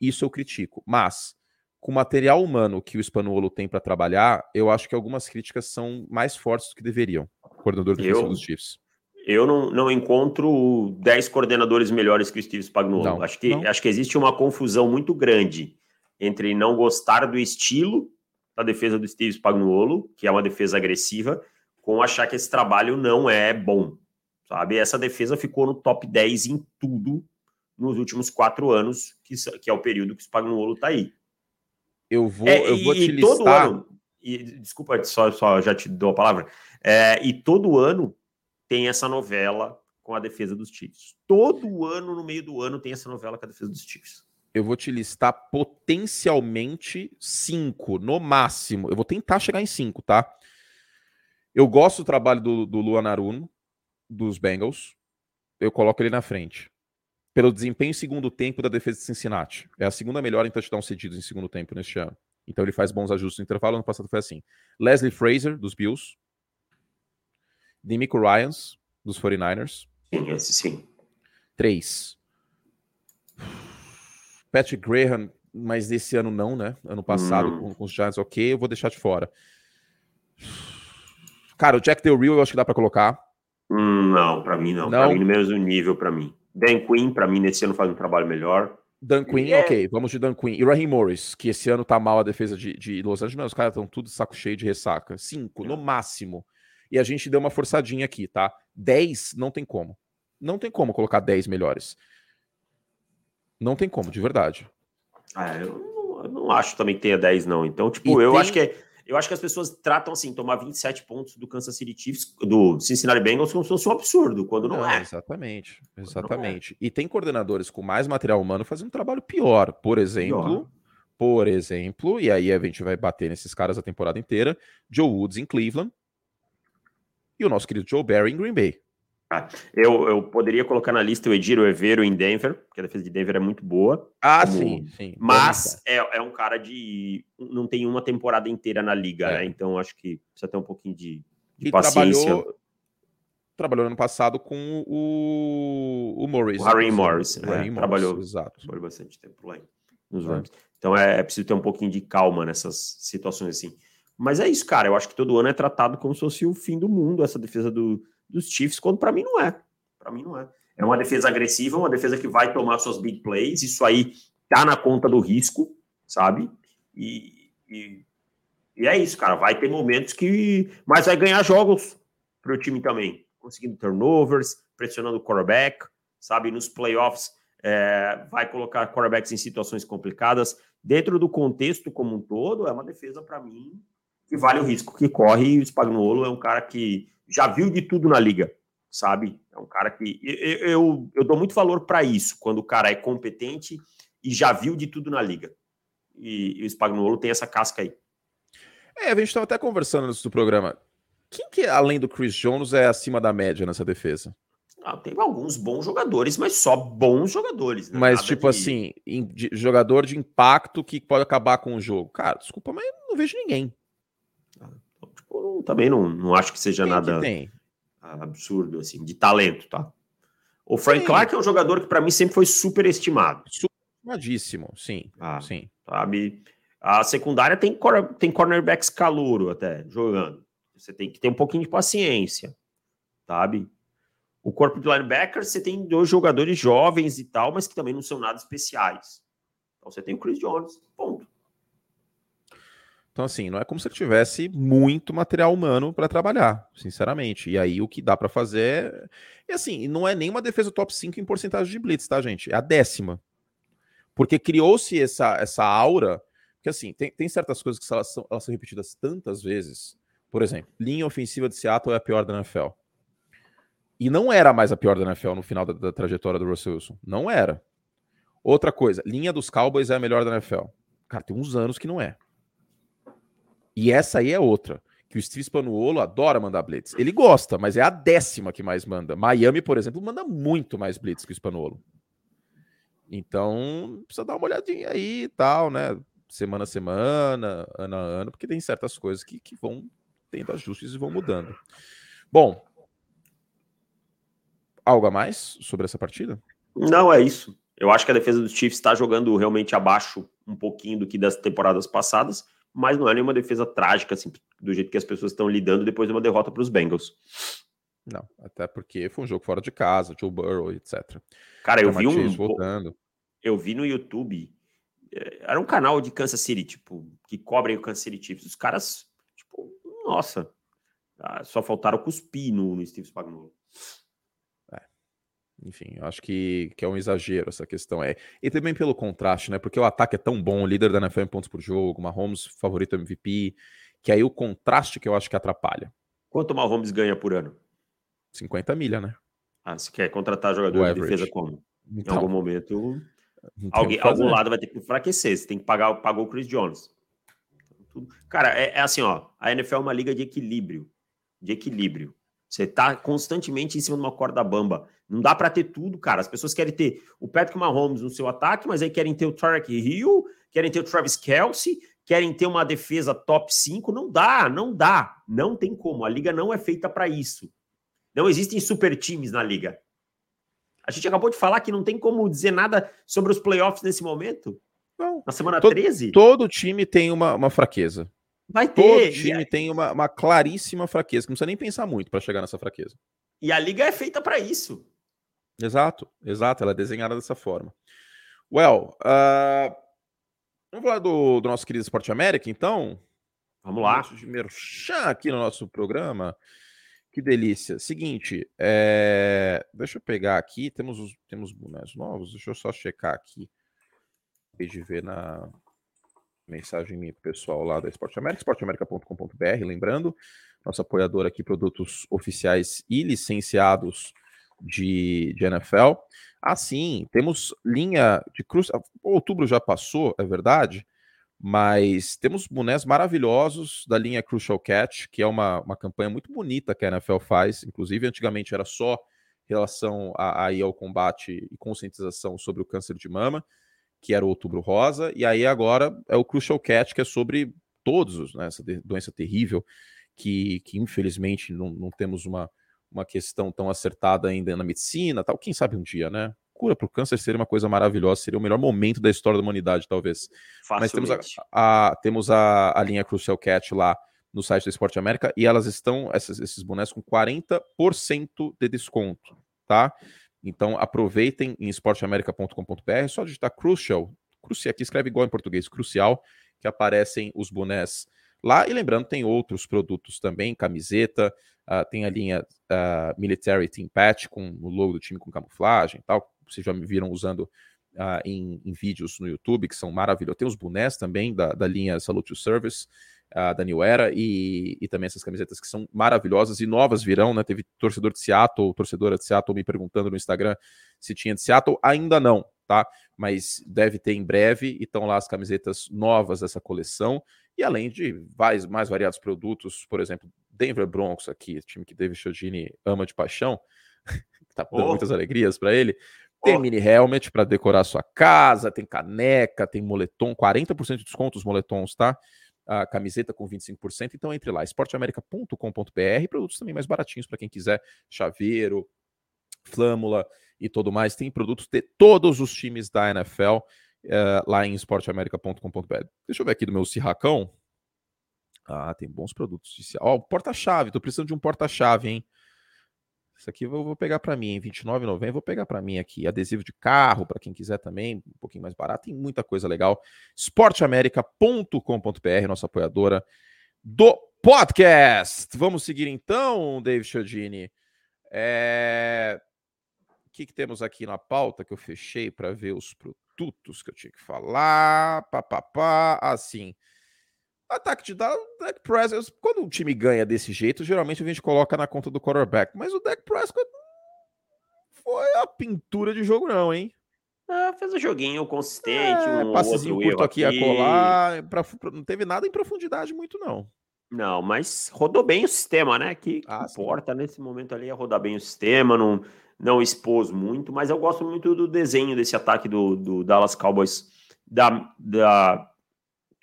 [SPEAKER 1] Isso eu critico. Mas, com o material humano que o Spanuolo tem para trabalhar, eu acho que algumas críticas são mais fortes do que deveriam. Coordenador defensivo dos Chiefs.
[SPEAKER 2] Eu não, não encontro 10 coordenadores melhores que o Steve Spagnuolo. Não, acho, que, acho que existe uma confusão muito grande entre não gostar do estilo da defesa do Steve Spagnuolo, que é uma defesa agressiva, com achar que esse trabalho não é bom, sabe? Essa defesa ficou no top 10 em tudo nos últimos quatro anos, que, que é o período que o Spagnuolo está aí.
[SPEAKER 1] Eu vou, é, eu vou e, te listar... Todo ano,
[SPEAKER 2] e, desculpa, só, só já te dou a palavra. É, e todo ano tem essa novela com a defesa dos Chiefs. Todo ano, no meio do ano, tem essa novela com a defesa dos Chiefs
[SPEAKER 1] eu vou te listar potencialmente cinco, no máximo. Eu vou tentar chegar em cinco, tá? Eu gosto do trabalho do, do Luan Aruno, dos Bengals. Eu coloco ele na frente. Pelo desempenho em segundo tempo da defesa de Cincinnati. É a segunda melhor em touchdown cedidos em segundo tempo neste ano. Então ele faz bons ajustes no intervalo. Ano passado foi assim. Leslie Fraser, dos Bills. Demico Ryans, dos 49ers.
[SPEAKER 2] Sim, esse sim.
[SPEAKER 1] Três. Patrick Graham, mas desse ano não, né? Ano passado hum. com, com, os Giants, ok, eu vou deixar de fora. Cara, o Jack Del Rio eu acho que dá para colocar.
[SPEAKER 2] Hum, não, para mim não. não. Para mim no mesmo nível para mim. Dan Quinn, para mim nesse ano faz um trabalho melhor.
[SPEAKER 1] Dan Quinn, é... ok, vamos de Dan Quinn. E Raheem Morris, que esse ano tá mal a defesa de, de Los Angeles, mas os caras estão tudo saco cheio de ressaca. Cinco, no máximo. E a gente deu uma forçadinha aqui, tá? Dez, não tem como. Não tem como colocar dez melhores. Não tem como, de verdade.
[SPEAKER 2] Ah, eu, não, eu não acho também que tenha 10, não. Então, tipo, e eu tem... acho que é, eu acho que as pessoas tratam assim, tomar 27 pontos do Kansas City Chiefs, do Cincinnati Bengals, como se fosse um absurdo, quando não, não é.
[SPEAKER 1] Exatamente, exatamente. É. E tem coordenadores com mais material humano fazendo um trabalho pior. Por exemplo, pior. por exemplo, e aí a gente vai bater nesses caras a temporada inteira, Joe Woods em Cleveland e o nosso querido Joe Barry em Green Bay.
[SPEAKER 2] Ah, eu, eu poderia colocar na lista o Ediro Evero em Denver, porque a defesa de Denver é muito boa.
[SPEAKER 1] Ah, como... sim, sim.
[SPEAKER 2] Mas é, é um cara de. não tem uma temporada inteira na liga, é. né? Então acho que precisa ter um pouquinho de, de e paciência.
[SPEAKER 1] Trabalhou, trabalhou ano passado com o, o Morris.
[SPEAKER 2] O Harry Morris.
[SPEAKER 1] O Harry
[SPEAKER 2] é, Morris, trabalhou,
[SPEAKER 1] exato.
[SPEAKER 2] trabalhou bastante tempo lá nos é. Rams. Então é, é preciso ter um pouquinho de calma nessas situações assim. Mas é isso, cara. Eu acho que todo ano é tratado como se fosse o fim do mundo, essa defesa do, dos Chiefs, quando para mim não é. Para mim não é. É uma defesa agressiva, uma defesa que vai tomar suas big plays. Isso aí tá na conta do risco, sabe? E, e, e é isso, cara. Vai ter momentos que. Mas vai ganhar jogos para o time também. Conseguindo turnovers, pressionando o quarterback, sabe? Nos playoffs, é, vai colocar quarterbacks em situações complicadas. Dentro do contexto como um todo, é uma defesa, para mim, que vale o risco que corre. E o Spagnuolo é um cara que já viu de tudo na liga, sabe? É um cara que eu, eu, eu dou muito valor para isso, quando o cara é competente e já viu de tudo na liga. E, e o Spagnuolo tem essa casca aí.
[SPEAKER 1] É, a gente estava até conversando antes do programa. Quem que, além do Chris Jones, é acima da média nessa defesa?
[SPEAKER 2] Ah, tem alguns bons jogadores, mas só bons jogadores.
[SPEAKER 1] Né? Mas, Nada tipo de... assim, de, jogador de impacto que pode acabar com o jogo. Cara, desculpa, mas não vejo ninguém.
[SPEAKER 2] Também não, não acho que seja nada que absurdo, assim, de talento, tá? O Frank. Clark é um jogador que para mim sempre foi super estimado.
[SPEAKER 1] Superestimadíssimo, sim, ah, sim.
[SPEAKER 2] Sabe? A secundária tem, tem cornerbacks calouro até jogando. Você tem que ter um pouquinho de paciência, sabe? O corpo de linebackers, você tem dois jogadores jovens e tal, mas que também não são nada especiais. Então você tem o Chris Jones, ponto.
[SPEAKER 1] Então, assim, não é como se ele tivesse muito material humano para trabalhar, sinceramente. E aí o que dá para fazer é. E assim, não é nem uma defesa top 5 em porcentagem de blitz, tá, gente? É a décima. Porque criou-se essa, essa aura. Que assim, tem, tem certas coisas que elas são, elas são repetidas tantas vezes. Por exemplo, linha ofensiva de Seattle é a pior da NFL. E não era mais a pior da NFL no final da, da trajetória do Russell Wilson. Não era. Outra coisa, linha dos Cowboys é a melhor da NFL. Cara, tem uns anos que não é. E essa aí é outra. Que o Steve Spanuolo adora mandar blitz. Ele gosta, mas é a décima que mais manda. Miami, por exemplo, manda muito mais blitz que o Spanuolo. Então, precisa dar uma olhadinha aí e tal, né? Semana a semana, ano a ano, porque tem certas coisas que, que vão tendo ajustes e vão mudando. Bom, Algo a mais sobre essa partida?
[SPEAKER 2] Não, é isso. Eu acho que a defesa dos Chiefs está jogando realmente abaixo um pouquinho do que das temporadas passadas, mas não é nenhuma defesa trágica, assim, do jeito que as pessoas estão lidando depois de uma derrota para os Bengals.
[SPEAKER 1] Não, até porque foi um jogo fora de casa, Joe Burrow, etc.
[SPEAKER 2] Cara, eu vi um. Voltando. Eu vi no YouTube. Eh, era um canal de Kansas City, tipo, que cobrem o Kansas City Chiefs. Os caras, tipo, nossa, ah, só faltaram cuspir no, no Steve Spagnuolo.
[SPEAKER 1] Enfim, eu acho que, que é um exagero essa questão. É. E também pelo contraste, né? Porque o ataque é tão bom, líder da NFL em pontos por jogo, Mahomes favorito MVP, que aí o contraste que eu acho que atrapalha.
[SPEAKER 2] Quanto o Mahomes ganha por ano?
[SPEAKER 1] 50 milha, né?
[SPEAKER 2] Ah, se quer contratar jogador de defesa como? Então, em algum momento, alguém, algum lado vai ter que enfraquecer. Você tem que pagar pagou o Chris Jones. Cara, é, é assim, ó. A NFL é uma liga de equilíbrio. De equilíbrio. Você tá constantemente em cima de uma corda bamba. Não dá para ter tudo, cara. As pessoas querem ter o Patrick Mahomes no seu ataque, mas aí querem ter o Tarek Hill, querem ter o Travis Kelsey, querem ter uma defesa top 5. Não dá, não dá. Não tem como. A liga não é feita para isso. Não existem super times na liga. A gente acabou de falar que não tem como dizer nada sobre os playoffs nesse momento.
[SPEAKER 1] Não. Na semana todo, 13. Todo time tem uma, uma fraqueza.
[SPEAKER 2] Vai ter.
[SPEAKER 1] Todo time tem uma, uma claríssima fraqueza, que não precisa nem pensar muito para chegar nessa fraqueza.
[SPEAKER 2] E a liga é feita para isso.
[SPEAKER 1] Exato, exato, ela é desenhada dessa forma. Well, uh, vamos falar do, do nosso querido Esporte América, então?
[SPEAKER 2] Vamos lá.
[SPEAKER 1] De merchan aqui no nosso programa. Que delícia. Seguinte, é... deixa eu pegar aqui. Temos os temos bonés novos. Deixa eu só checar aqui. De ver na, mensagem pessoal lá da Esporte América, esporteamerica.com.br, lembrando, nosso apoiador aqui, produtos oficiais e licenciados de, de NFL. Assim, temos linha de cruz. Outubro já passou, é verdade, mas temos bonés maravilhosos da linha Crucial Catch, que é uma, uma campanha muito bonita que a NFL faz. Inclusive, antigamente era só relação a, a, ao combate e conscientização sobre o câncer de mama que era o Outubro Rosa, e aí agora é o Crucial Cat, que é sobre todos, né, essa doença terrível, que, que infelizmente não, não temos uma, uma questão tão acertada ainda na medicina, tal. Quem sabe um dia, né? Cura para o câncer seria uma coisa maravilhosa, seria o melhor momento da história da humanidade, talvez. Facilmente. Mas temos, a, a temos a, a linha Crucial Cat lá no site do Esporte América e elas estão, essas, esses bonecos, com 40% de desconto, tá? Então aproveitem em esporteamerica.com.br, só digitar Crucial, Crucial aqui escreve igual em português, Crucial, que aparecem os bonés lá. E lembrando, tem outros produtos também, camiseta, uh, tem a linha uh, Military Team Patch com o logo do time com camuflagem e tal. Vocês já me viram usando uh, em, em, vídeos no YouTube, que são maravilhosos. Tem os bonés também da, da linha Salute to Service uh, da New Era e, e também essas camisetas que são maravilhosas e novas virão, né? Teve torcedor de Seattle, torcedora de Seattle me perguntando no Instagram se tinha de Seattle, ainda não, tá? Mas deve ter em breve e estão lá as camisetas novas dessa coleção e além de mais, mais variados produtos, por exemplo, Denver Broncos aqui, time que David Chiodini ama de paixão, que tá dando oh. muitas alegrias para ele. Tem oh. mini helmet para decorar sua casa, tem caneca, tem moletom, 40% de desconto os moletons, tá? A camiseta com 25%. Então entre lá, esporteamerica.com.br, produtos também mais baratinhos para quem quiser, chaveiro, flâmula e tudo mais. Tem produtos de todos os times da NFL. uh, lá em esporteamerica.com.br. Deixa eu ver aqui do meu Cirracão. Ah, tem bons produtos. Ó, oh, porta-chave, tô precisando de um porta-chave, hein? Isso aqui eu vou pegar para mim, em 29,90, vou pegar para mim aqui. Adesivo de carro, para quem quiser também, um pouquinho mais barato, tem muita coisa legal. esporteamerica.com.br, nossa apoiadora do podcast. Vamos seguir então, David Chiodini. É... O que, que temos aqui na pauta que eu fechei para ver os produtos que eu tinha que falar? Pá, pá, pá. Assim. Ataque de Dallas, Dak Prescott, quando um time ganha desse jeito, geralmente a gente coloca na conta do quarterback. Mas o Dak Prescott foi a pintura de jogo, não, hein?
[SPEAKER 2] Ah, fez um joguinho consistente,
[SPEAKER 1] é,
[SPEAKER 2] um
[SPEAKER 1] passezinho curto aqui, aqui a colar, pra, pra, não teve nada em profundidade muito, não.
[SPEAKER 2] Não, mas rodou bem o sistema, né? Que, ah, importa nesse momento ali é rodar bem o sistema, não, não expôs muito, mas eu gosto muito do desenho desse ataque do, do Dallas Cowboys da, da,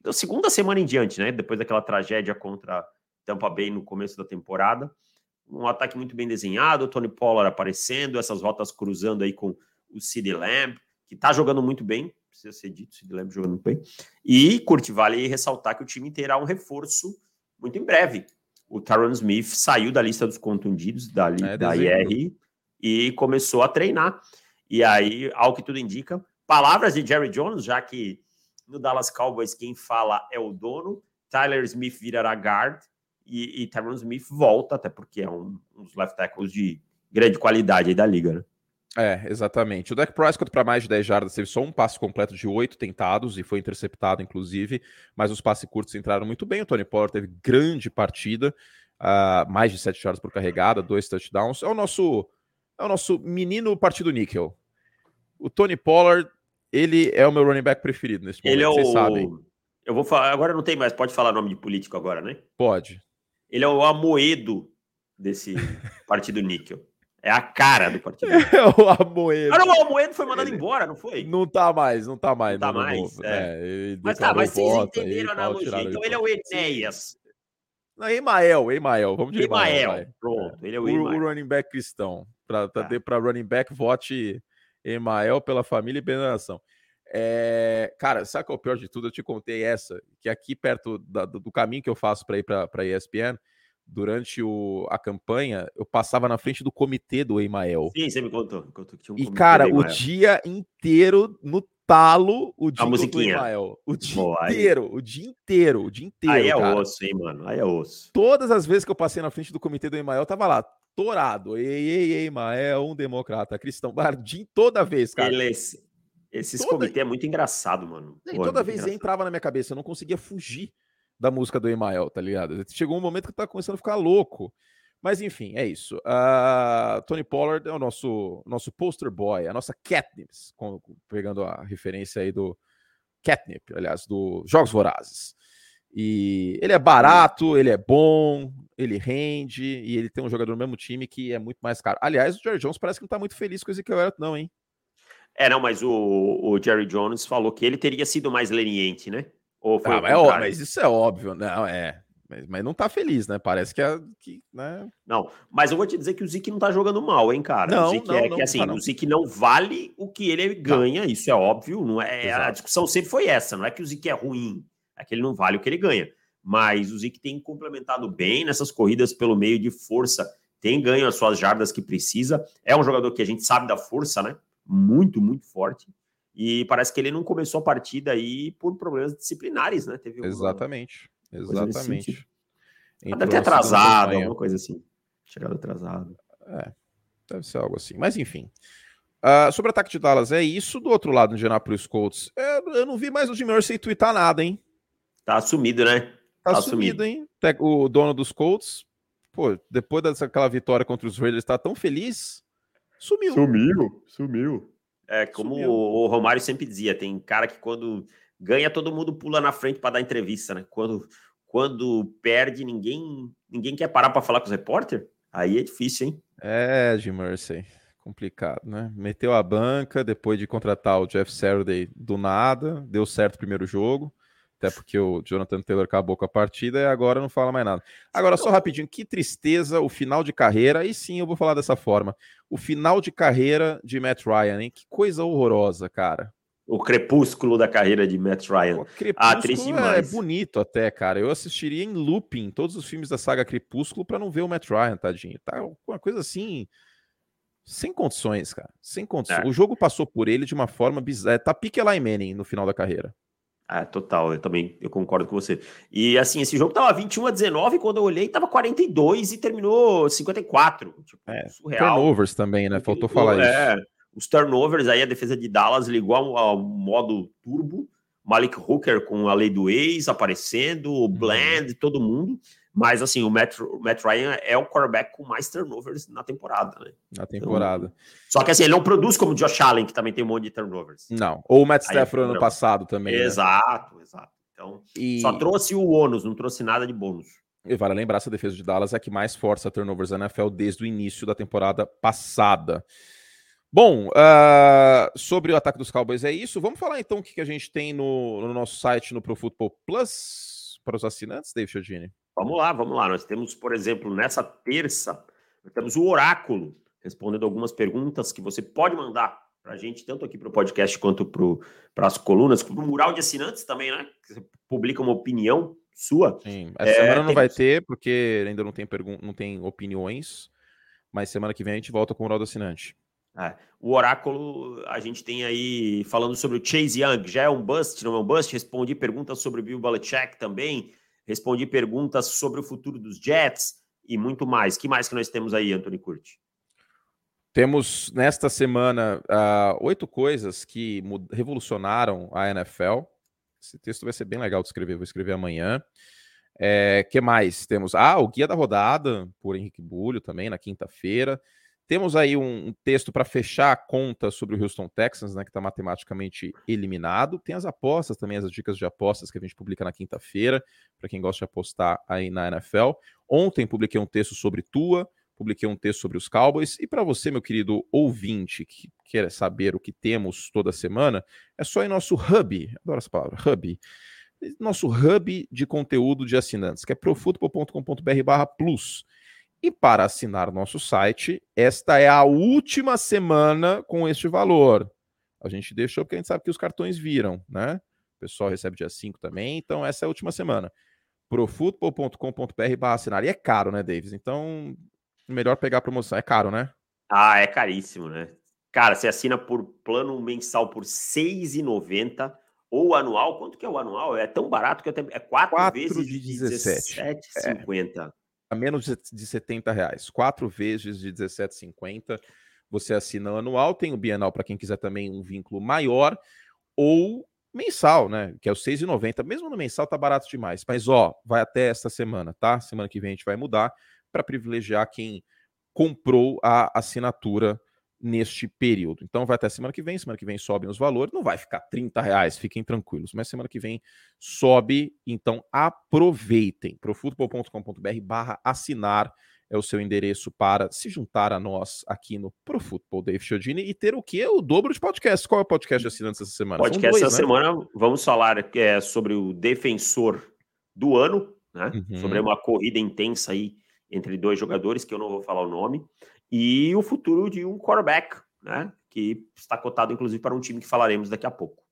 [SPEAKER 2] da segunda semana em diante, né? Depois daquela tragédia contra Tampa Bay no começo da temporada. Um ataque muito bem desenhado, o Tony Pollard aparecendo, essas rotas cruzando aí com o Sid Lamb, que tá jogando muito bem, precisa ser dito, Sid Lamb jogando muito bem. E curte vale ressaltar que o time terá um reforço muito em breve. O Tyron Smith saiu da lista dos contundidos da, é, da IR e começou a treinar. E aí, ao que tudo indica, palavras de Jerry Jones, já que no Dallas Cowboys quem fala é o dono, Tyler Smith virará guard e, e Tyron Smith volta, até porque é um, um dos left tackles de grande qualidade aí da liga, né?
[SPEAKER 1] É, exatamente. O Dak Prescott para mais de 10 jardas teve só um passe completo de 8 tentados e foi interceptado, inclusive, mas os passes curtos entraram muito bem. O Tony Pollard teve grande partida, uh, mais de 7 jardas por carregada, dois touchdowns. É o nosso é o nosso menino partido níquel. O Tony Pollard, ele é o meu running back preferido nesse
[SPEAKER 2] momento, ele é o... sabem. Eu vou falar, agora não tem mais, pode falar nome de político agora, né?
[SPEAKER 1] Pode.
[SPEAKER 2] Ele é o Amoedo desse partido níquel. É a cara do partido.
[SPEAKER 1] É o Amoedo.
[SPEAKER 2] Ah, não, o Amoedo foi mandado ele... embora, não foi?
[SPEAKER 1] Não tá mais, não tá mais.
[SPEAKER 2] Não tá mais. É. É, mas tá, mas vocês entenderam a analogia. Então ele é o Enéas.
[SPEAKER 1] Não, Emael, Emael. Vamos de
[SPEAKER 2] Emael. Emael pronto, ele é o, o,
[SPEAKER 1] o running back cristão. Para tá. Pra running back, vote Emael pela família e pela nação. É, cara, sabe qual é o pior de tudo? Eu te contei essa, que aqui perto da, do caminho que eu faço para ir para ESPN, durante o, a campanha, eu passava na frente do comitê do Emael.
[SPEAKER 2] Sim, você me contou. contou
[SPEAKER 1] um e, cara, o dia inteiro no talo, o dia
[SPEAKER 2] do
[SPEAKER 1] Emael. O dia inteiro, aí. o dia inteiro, o dia inteiro.
[SPEAKER 2] Aí é
[SPEAKER 1] cara.
[SPEAKER 2] osso, hein, mano? Aí é osso.
[SPEAKER 1] Todas as vezes que eu passei na frente do comitê do Emael, tava lá, torado. Ei, ei, ei, Emael, um democrata cristão. Bardim toda vez, cara.
[SPEAKER 2] Ele, esses toda... comitê é muito engraçado, mano.
[SPEAKER 1] E toda vez engraçado. entrava na minha cabeça, eu não conseguia fugir da música do Emael, tá ligado? Chegou um momento que eu tava começando a ficar louco. Mas enfim, é isso. Uh, Tony Pollard é o nosso, nosso poster boy, a nossa catnip, pegando a referência aí do catnip, aliás, do Jogos Vorazes. E ele é barato, ele é bom, ele rende, e ele tem um jogador no mesmo time que é muito mais caro. Aliás, o Jerry Jones parece que não tá muito feliz com esse eu não, hein?
[SPEAKER 2] É, não, mas o, o Jerry Jones falou que ele teria sido mais leniente, né?
[SPEAKER 1] Ou foi ah, mas, é, mas, isso é óbvio, não, é. Mas, mas, não tá feliz, né? Parece que é. Que, né?
[SPEAKER 2] Não, mas eu vou te dizer que o Zic não tá jogando mal, hein, cara?
[SPEAKER 1] Não,
[SPEAKER 2] o Zic
[SPEAKER 1] não,
[SPEAKER 2] é
[SPEAKER 1] não,
[SPEAKER 2] que assim,
[SPEAKER 1] não.
[SPEAKER 2] o Zic não vale o que ele ganha, isso é óbvio. Não é, a discussão sempre foi essa, não é que o Zic é ruim, é que ele não vale o que ele ganha. Mas o Zic tem complementado bem nessas corridas pelo meio de força, tem ganho as suas jardas que precisa. É um jogador que a gente sabe da força, né? Muito, muito forte. E parece que ele não começou a partida aí por problemas disciplinares, né?
[SPEAKER 1] Teve exatamente, exatamente.
[SPEAKER 2] Deve ter atrasado, alguma coisa assim. Chegado atrasado.
[SPEAKER 1] É, deve ser algo assim. Mas enfim. Uh, sobre o ataque de Dallas, é isso. Do outro lado, no Indianapolis Colts, eu, eu não vi mais o Jim Mercy twittar nada, hein?
[SPEAKER 2] Tá assumido, né?
[SPEAKER 1] Tá, tá assumido, hein? O dono dos Colts, pô, depois daquela vitória contra os Raiders, tá tão feliz. Sumiu.
[SPEAKER 2] Sumiu, sumiu. É, como o, o Romário sempre dizia, tem cara que quando ganha, todo mundo pula na frente para dar entrevista, né? Quando, quando perde, ninguém ninguém quer parar para falar com os repórter. Aí é difícil, hein?
[SPEAKER 1] É, Jim Mercy. Complicado, né? Meteu a banca depois de contratar o Jeff Saturday do nada, deu certo o primeiro jogo até porque o Jonathan Taylor acabou com a partida e agora não fala mais nada. Agora, só rapidinho, que tristeza o final de carreira, aí sim eu vou falar dessa forma. O final de carreira de Matt Ryan, hein? Que coisa horrorosa, cara.
[SPEAKER 2] O crepúsculo da carreira de Matt Ryan. O
[SPEAKER 1] ah, crepúsculo ah, é bonito até, cara. Eu assistiria em looping todos os filmes da saga Crepúsculo para não ver o Matt Ryan, tadinho. Tá uma coisa assim sem condições, cara. Sem condições. É. O jogo passou por ele de uma forma bizarra. Tá pique Eli Manning no final da carreira.
[SPEAKER 2] É, total, eu também eu concordo com você. E assim, esse jogo tava 21 a 19, quando eu olhei, tava 42 e terminou 54. Tipo,
[SPEAKER 1] é, surreal. Turnovers também, né? Faltou falar é, isso.
[SPEAKER 2] Os turnovers aí, a defesa de Dallas ligou ao, ao modo turbo. Malik Hooker com a lei do ex aparecendo, o uhum. Bland, todo mundo. Mas, assim, o Matt, o Matt Ryan é o quarterback com mais turnovers na temporada, né?
[SPEAKER 1] Na temporada. Então,
[SPEAKER 2] só que, assim, ele não produz como o Josh Allen, que também tem um monte de turnovers.
[SPEAKER 1] Não. Ou o Matt Stafford ano passado também.
[SPEAKER 2] Né? Exato, né? exato. Então, e... só trouxe o ônus, não trouxe nada de bônus.
[SPEAKER 1] E vale lembrar, essa defesa de Dallas é a que mais força turnovers na NFL desde o início da temporada passada. Bom, uh, sobre o ataque dos Cowboys é isso. Vamos falar então o que, que a gente tem no, no nosso site no Pro Football Plus para os assinantes, David Chiodini.
[SPEAKER 2] Vamos lá, vamos lá. Nós temos, por exemplo, nessa terça, nós temos o Oráculo respondendo algumas perguntas que você pode mandar para a gente, tanto aqui para o podcast quanto para as colunas, para o mural de assinantes também, né? Você publica uma opinião sua.
[SPEAKER 1] Sim, essa é, semana não temos... vai ter, porque ainda não tem, pergun não tem opiniões, mas semana que vem a gente volta com o mural do assinante.
[SPEAKER 2] É, o Oráculo, a gente tem aí falando sobre o Chase Young, já é um bust, não é um bust? Respondi perguntas sobre o Bill Belichick também respondi perguntas sobre o futuro dos Jets e muito mais. que mais que nós temos aí, Anthony Curti?
[SPEAKER 1] Temos nesta semana uh, oito coisas que revolucionaram a NFL. Esse texto vai ser bem legal de escrever, vou escrever amanhã. É, que mais? Temos ah, o Guia da Rodada, por Henrique Bulho, também na quinta-feira. Temos aí um, texto para fechar a conta sobre o Houston Texans, né, que está matematicamente eliminado. Tem as apostas também, as dicas de apostas que a gente publica na quinta-feira, para quem gosta de apostar aí na NFL. Ontem publiquei um texto sobre Tua, publiquei um texto sobre os Cowboys. E para você, meu querido ouvinte, que quer saber o que temos toda semana, é só em nosso hub, adoro essa palavra, hub, nosso hub de conteúdo de assinantes, que é profutbol.com.br barra plus. E para assinar nosso site, esta é a última semana com este valor. A gente deixou porque a gente sabe que os cartões viram, né? O pessoal recebe dia 5 também, então essa é a última semana. profutbol.com.br barra assinar. E é caro, né, Davis? Então, melhor pegar a promoção. É caro, né?
[SPEAKER 2] Ah, é caríssimo, né? Cara, você assina por plano mensal por R$ 6,90 ou anual. Quanto que é o anual? É tão barato que até é 4, 4 vezes de 17,50
[SPEAKER 1] a menos de 70 reais. Quatro vezes de 17,50. Você assina anual, tem o bienal para quem quiser também um vínculo maior, ou mensal, né? Que é o 6,90. Mesmo no mensal tá barato demais. Mas ó, vai até esta semana, tá? Semana que vem a gente vai mudar para privilegiar quem comprou a assinatura neste período. Então vai até semana que vem, semana que vem sobem os valores, não vai ficar 30 reais, fiquem tranquilos, mas semana que vem sobe, então aproveitem. profutbol.com.br barra assinar é o seu endereço para se juntar a nós aqui no Profutbol Dave Chiodini e ter o que? O dobro de podcast. Qual é o podcast de assinantes essa semana?
[SPEAKER 2] Podcast essa né? semana, vamos falar é, sobre o defensor do ano, né? Uhum. Sobre uma corrida intensa aí entre dois jogadores, que eu não vou falar o nome e o futuro de um quarterback, né? Que está cotado, inclusive, para um time que falaremos daqui a pouco.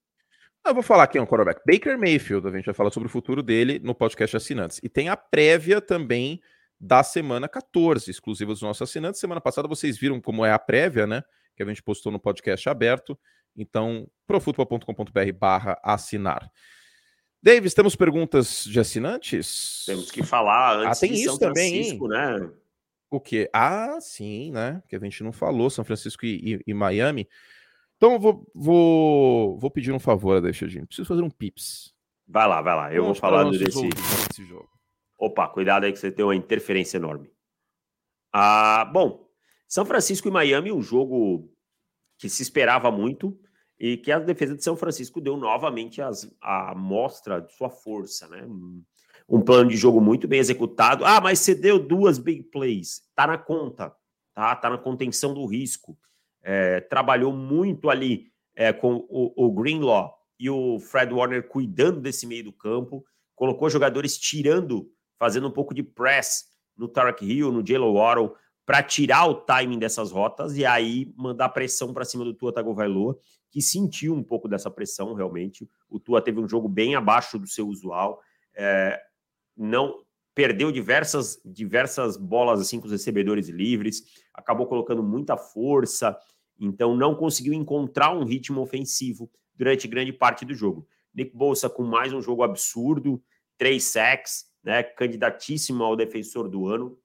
[SPEAKER 1] Eu vou falar aqui um quarterback. Baker Mayfield, a gente vai falar sobre o futuro dele no podcast Assinantes. E tem a prévia também da semana 14, exclusiva dos nossos assinantes. Semana passada vocês viram como é a prévia, né? Que a gente postou no podcast aberto. Então, profutbol.com.br barra assinar. Davis, temos perguntas de assinantes?
[SPEAKER 2] Temos que falar
[SPEAKER 1] antes ah, tem de isso São também,
[SPEAKER 2] Francisco, hein? né?
[SPEAKER 1] O quê? Ah, sim, né? Que a gente não falou, São Francisco e, e, e Miami. Então eu vou, vou, vou pedir um favor, deixa gente. Preciso fazer um pips.
[SPEAKER 2] Vai lá, vai lá. Eu Vamos vou falar desse... desse jogo. Opa, cuidado aí que você tem uma interferência enorme. Ah, bom, São Francisco e Miami, um jogo que se esperava muito e que a defesa de São Francisco deu novamente as, a mostra de sua força, né? um plano de jogo muito bem executado. Ah, mas você deu duas big plays. Tá na conta, tá? Tá na contenção do risco. É, trabalhou muito ali é, com o, o Greenlaw e o Fred Warner cuidando desse meio do campo. Colocou jogadores tirando, fazendo um pouco de press no Tarek Hill, no Jalen Waddle, para tirar o timing dessas rotas e aí mandar pressão para cima do Tua Tagovailoa, que sentiu um pouco dessa pressão realmente. O Tua teve um jogo bem abaixo do seu usual, é, não perdeu diversas diversas bolas assim com os recebedores livres, acabou colocando muita força, então não conseguiu encontrar um ritmo ofensivo durante grande parte do jogo. Nick Bolsa com mais um jogo absurdo, três sacks, né, candidatíssimo ao defensor do ano.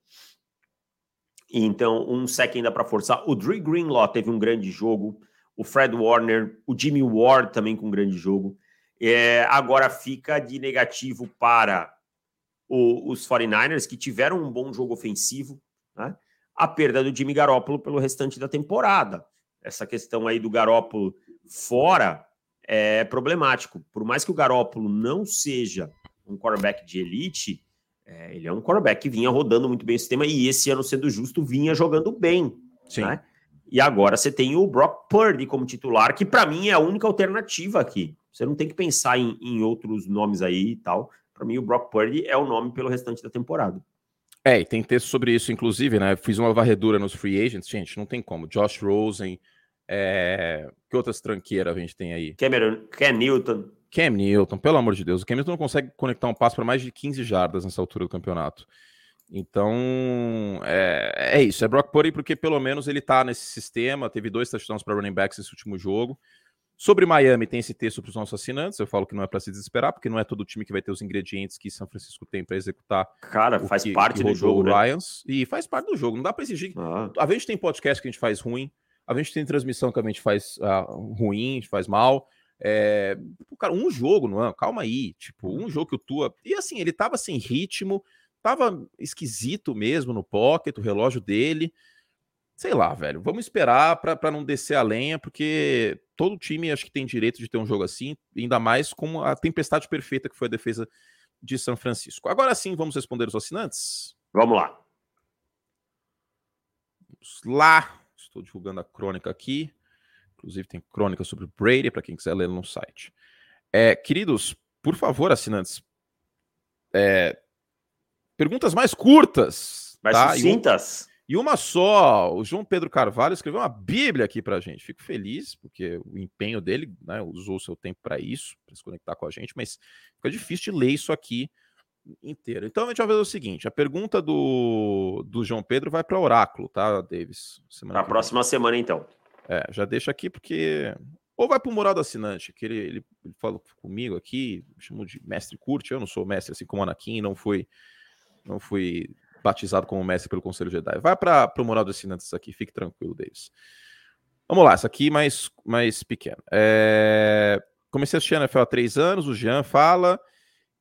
[SPEAKER 2] Então, um sec ainda para forçar. O Dre Greenlaw teve um grande jogo. O Fred Warner, o Jimmy Ward também com um grande jogo. É, agora fica de negativo para o, os 49ers, que tiveram um bom jogo ofensivo. Né? A perda do Jimmy Garoppolo pelo restante da temporada. Essa questão aí do Garoppolo fora é problemático. Por mais que o Garoppolo não seja um quarterback de elite, é, ele é um quarterback que vinha rodando muito bem o sistema e esse ano, sendo justo, vinha jogando bem. Sim. Né? E agora você tem o Brock Purdy como titular, que para mim é a única alternativa aqui. Você não tem que pensar em, em outros nomes aí e tal. Para mim, o Brock Purdy é o nome pelo restante da temporada.
[SPEAKER 1] É, e tem texto sobre isso, inclusive, né? Fiz uma varredura nos free agents, gente, não tem como. Josh Rosen, é... que outras tranqueiras a gente tem aí?
[SPEAKER 2] Cameron, Ken Newton.
[SPEAKER 1] Cam Newton, pelo amor de Deus, o Cam Newton não consegue conectar um passo para mais de 15 jardas nessa altura do campeonato. Então, é, é isso. É Brock Purdy porque pelo menos ele tá nesse sistema. Teve dois touchdowns para running backs nesse último jogo. Sobre Miami, tem esse texto para os nossos assinantes. Eu falo que não é para se desesperar, porque não é todo time que vai ter os ingredientes que São Francisco tem para executar.
[SPEAKER 2] Cara, faz que, parte que do jogo. Né?
[SPEAKER 1] E faz parte do jogo. Não dá para exigir. Ah. A gente tem podcast que a gente faz ruim, a gente tem transmissão que a gente faz uh, ruim, a gente faz mal. É, cara, um jogo, não é? Calma aí. Tipo, um jogo que o Tua. E assim, ele tava sem ritmo, tava esquisito mesmo no pocket, o relógio dele. Sei lá, velho. Vamos esperar para não descer a lenha, porque todo time acho que tem direito de ter um jogo assim, ainda mais com a tempestade perfeita que foi a defesa de São Francisco. Agora sim, vamos responder os assinantes?
[SPEAKER 2] Vamos lá.
[SPEAKER 1] Vamos lá. Estou divulgando a crônica aqui. Inclusive tem crônica sobre o Brady para quem quiser ler no site. É, queridos, por favor, assinantes, é, perguntas mais curtas,
[SPEAKER 2] mais tá? sucintas.
[SPEAKER 1] E, uma só. O João Pedro Carvalho escreveu uma Bíblia aqui para gente. Fico feliz porque o empenho dele, né, usou o seu tempo para isso, para se conectar com a gente, mas fica difícil de ler isso aqui inteiro. Então a gente vai fazer o seguinte: a pergunta do, do João Pedro vai para Oráculo, tá, Davis?
[SPEAKER 2] Na próxima semana, então.
[SPEAKER 1] É, já deixa aqui porque. Ou vai pro mural do assinante, que ele, ele, ele falou comigo aqui, chamou de mestre curte. Eu não sou mestre assim como Anakin, não fui, não fui batizado como mestre pelo Conselho Jedi. Vai para o mural dos assinantes aqui, fique tranquilo, Davis. Vamos lá, essa aqui mais, mais pequena. É... Comecei a assistir NFL há três anos, o Jean fala,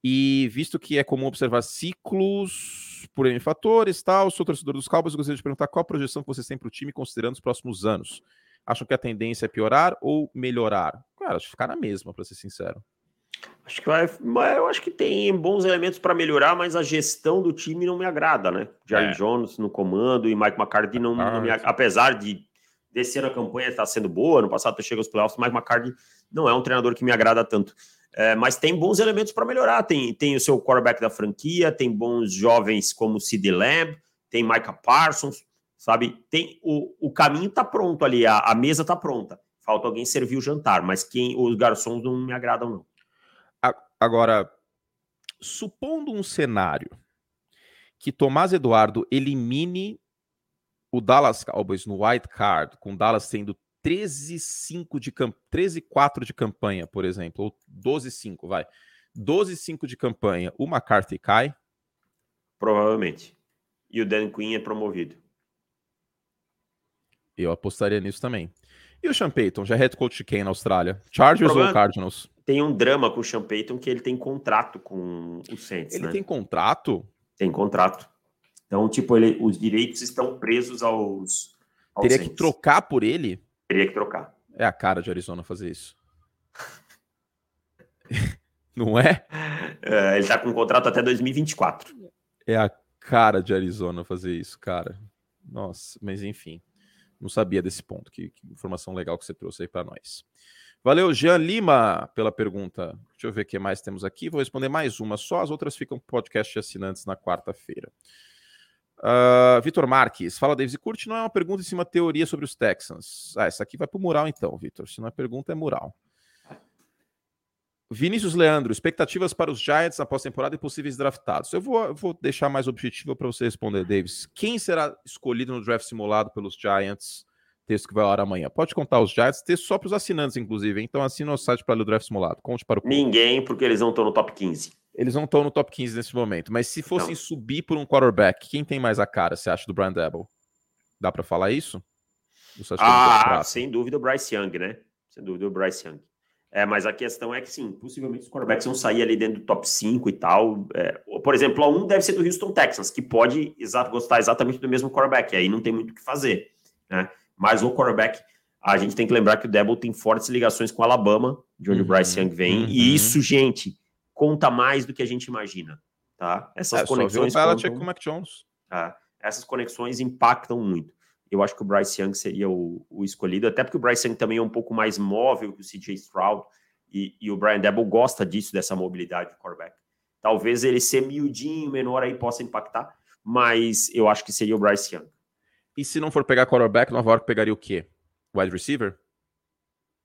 [SPEAKER 1] e visto que é comum observar ciclos por N fatores, tal, sou torcedor dos Cowboys, gostaria de perguntar qual a projeção que vocês têm para o time considerando os próximos anos. Acham que a tendência é piorar ou melhorar? Cara, acho que ficar na mesma, para ser sincero.
[SPEAKER 2] Acho que vai, eu acho que tem bons elementos para melhorar, mas a gestão do time não me agrada, né? Jair é. Jones no comando e Mike McCarthy não, não me, apesar de desse ano a campanha estar sendo boa, no passado chega aos playoffs, Mike McCarthy não é um treinador que me agrada tanto. É, mas tem bons elementos para melhorar. Tem, tem o seu quarterback da franquia, tem bons jovens como Sid Lamb, tem Micah Parsons, sabe? Tem o, o caminho está pronto ali, a, a mesa está pronta. Falta alguém servir o jantar, mas quem os garçons não me agradam não.
[SPEAKER 1] Agora, supondo um cenário que Tomás Eduardo elimine o Dallas Cowboys no white card, com Dallas tendo 13-5 de 13-4 de campanha, por exemplo, ou 12-5, vai. 12-5 de campanha, o McCarthy cai?
[SPEAKER 2] Provavelmente. E o Dan Quinn é promovido.
[SPEAKER 1] Eu apostaria nisso também. E o Sean Payton, já é head coach de quem na Austrália? Chargers ou Cardinals?
[SPEAKER 2] Tem um drama com o Sean Payton que ele tem contrato com o Saints.
[SPEAKER 1] Ele
[SPEAKER 2] né?
[SPEAKER 1] tem contrato?
[SPEAKER 2] Tem contrato. Então, tipo, ele, os direitos estão presos aos.
[SPEAKER 1] aos Teria Saints. que trocar por ele?
[SPEAKER 2] Teria que trocar.
[SPEAKER 1] É a cara de Arizona fazer isso. Não é?
[SPEAKER 2] é? Ele tá com contrato até 2024.
[SPEAKER 1] É a cara de Arizona fazer isso, cara. Nossa, mas enfim. Não sabia desse ponto. Que, que informação legal que você trouxe aí para nós. Valeu, Jean Lima, pela pergunta. Deixa eu ver o que mais temos aqui. Vou responder mais uma só, as outras ficam podcast de assinantes na quarta-feira. Uh, Vitor Marques, fala Davis, curte não é uma pergunta em cima de teoria sobre os Texans. Ah, essa aqui vai pro mural então, Vitor. Se não é pergunta, é mural. Vinícius Leandro, expectativas para os Giants na pós-temporada e possíveis draftados. Eu vou, vou deixar mais objetivo para você responder, Davis. Quem será escolhido no draft simulado pelos Giants? Texto que vai ao ar amanhã. Pode contar os Giants, texto só para os assinantes, inclusive. Então assina o site para o draft simulado. Conte para o
[SPEAKER 2] Ninguém, porque eles não estão no top 15.
[SPEAKER 1] Eles não estão no top 15 nesse momento. Mas se fossem não. subir por um quarterback, quem tem mais a cara, você acha, do Brian Debo? Dá para falar isso?
[SPEAKER 2] Ah, sem dúvida o Bryce Young, né? Sem dúvida o Bryce Young. É, mas a questão é que sim, possivelmente os quarterbacks vão sair ali dentro do top 5 e tal. É, por exemplo, a um deve ser do Houston Texans, que pode exa gostar exatamente do mesmo quarterback, aí não tem muito o que fazer. Né? Mas o quarterback, a gente tem que lembrar que o Debo tem fortes ligações com o Alabama, de onde uhum, o Bryce Young vem, uhum. e isso, gente, conta mais do que a gente imagina. Tá?
[SPEAKER 1] Essas é, conexões. Só contam, com o Mac Jones.
[SPEAKER 2] Tá? Essas conexões impactam muito eu acho que o Bryce Young seria o, o, escolhido, até porque o Bryce Young também é um pouco mais móvel que o CJ Stroud, e, e o Brian Debo gosta disso, dessa mobilidade de quarterback. Talvez ele ser miudinho, menor aí possa impactar, mas eu acho que seria o Bryce Young.
[SPEAKER 1] E se não for pegar quarterback, Nova York pegaria o quê? Wide receiver?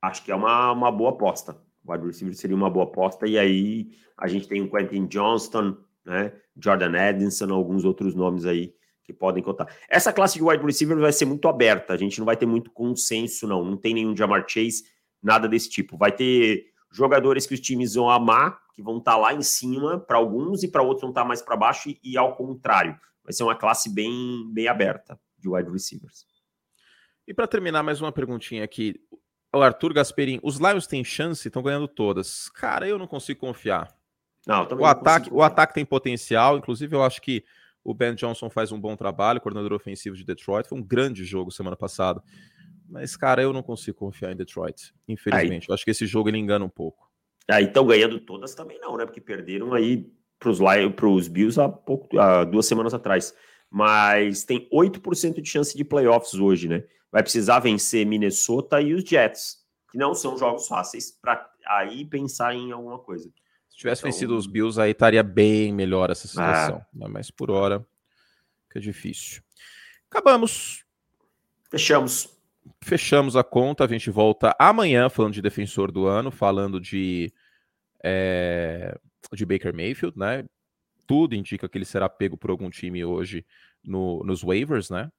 [SPEAKER 2] Acho que é uma, uma boa aposta. Wide receiver seria uma boa aposta, e aí a gente tem o Quentin Johnston, né? Jordan Edinson, alguns outros nomes aí que podem contar. Essa classe de wide receiver vai ser muito aberta, a gente não vai ter muito consenso, não. Não tem nenhum Jamar Chase, nada desse tipo. Vai ter jogadores que os times vão amar, que vão estar tá lá em cima para alguns e para outros vão estar tá mais para baixo, e, e, ao contrário. Vai ser uma classe bem, bem aberta de wide receivers.
[SPEAKER 1] E para terminar, mais uma perguntinha aqui. O Arthur Gasperin, os Lions têm chance, estão ganhando todas. Cara, eu não consigo confiar. Não, o ataque, o ataque tem potencial, inclusive eu acho que o Ben Johnson faz um bom trabalho, coordenador ofensivo de Detroit. Foi um grande jogo semana passada. Mas, cara, eu não consigo confiar em Detroit, infelizmente. Aí, eu acho que esse jogo ele engana um pouco.
[SPEAKER 2] Aí estão ganhando todas também, não, né? Porque perderam aí para os Bills há, pouco, há duas semanas atrás. Mas tem 8% de chance de playoffs hoje, né? Vai precisar vencer Minnesota e os Jets, que não são jogos fáceis, para aí pensar em alguma coisa.
[SPEAKER 1] Se tivesse então... vencido os Bills, aí estaria bem melhor essa situação. Ah. Mas por hora, fica difícil. Acabamos.
[SPEAKER 2] Fechamos.
[SPEAKER 1] Fechamos a conta. A gente volta amanhã falando de defensor do ano, falando de, é, de Baker Mayfield, né? Tudo indica que ele será pego por algum time hoje no, nos waivers, né?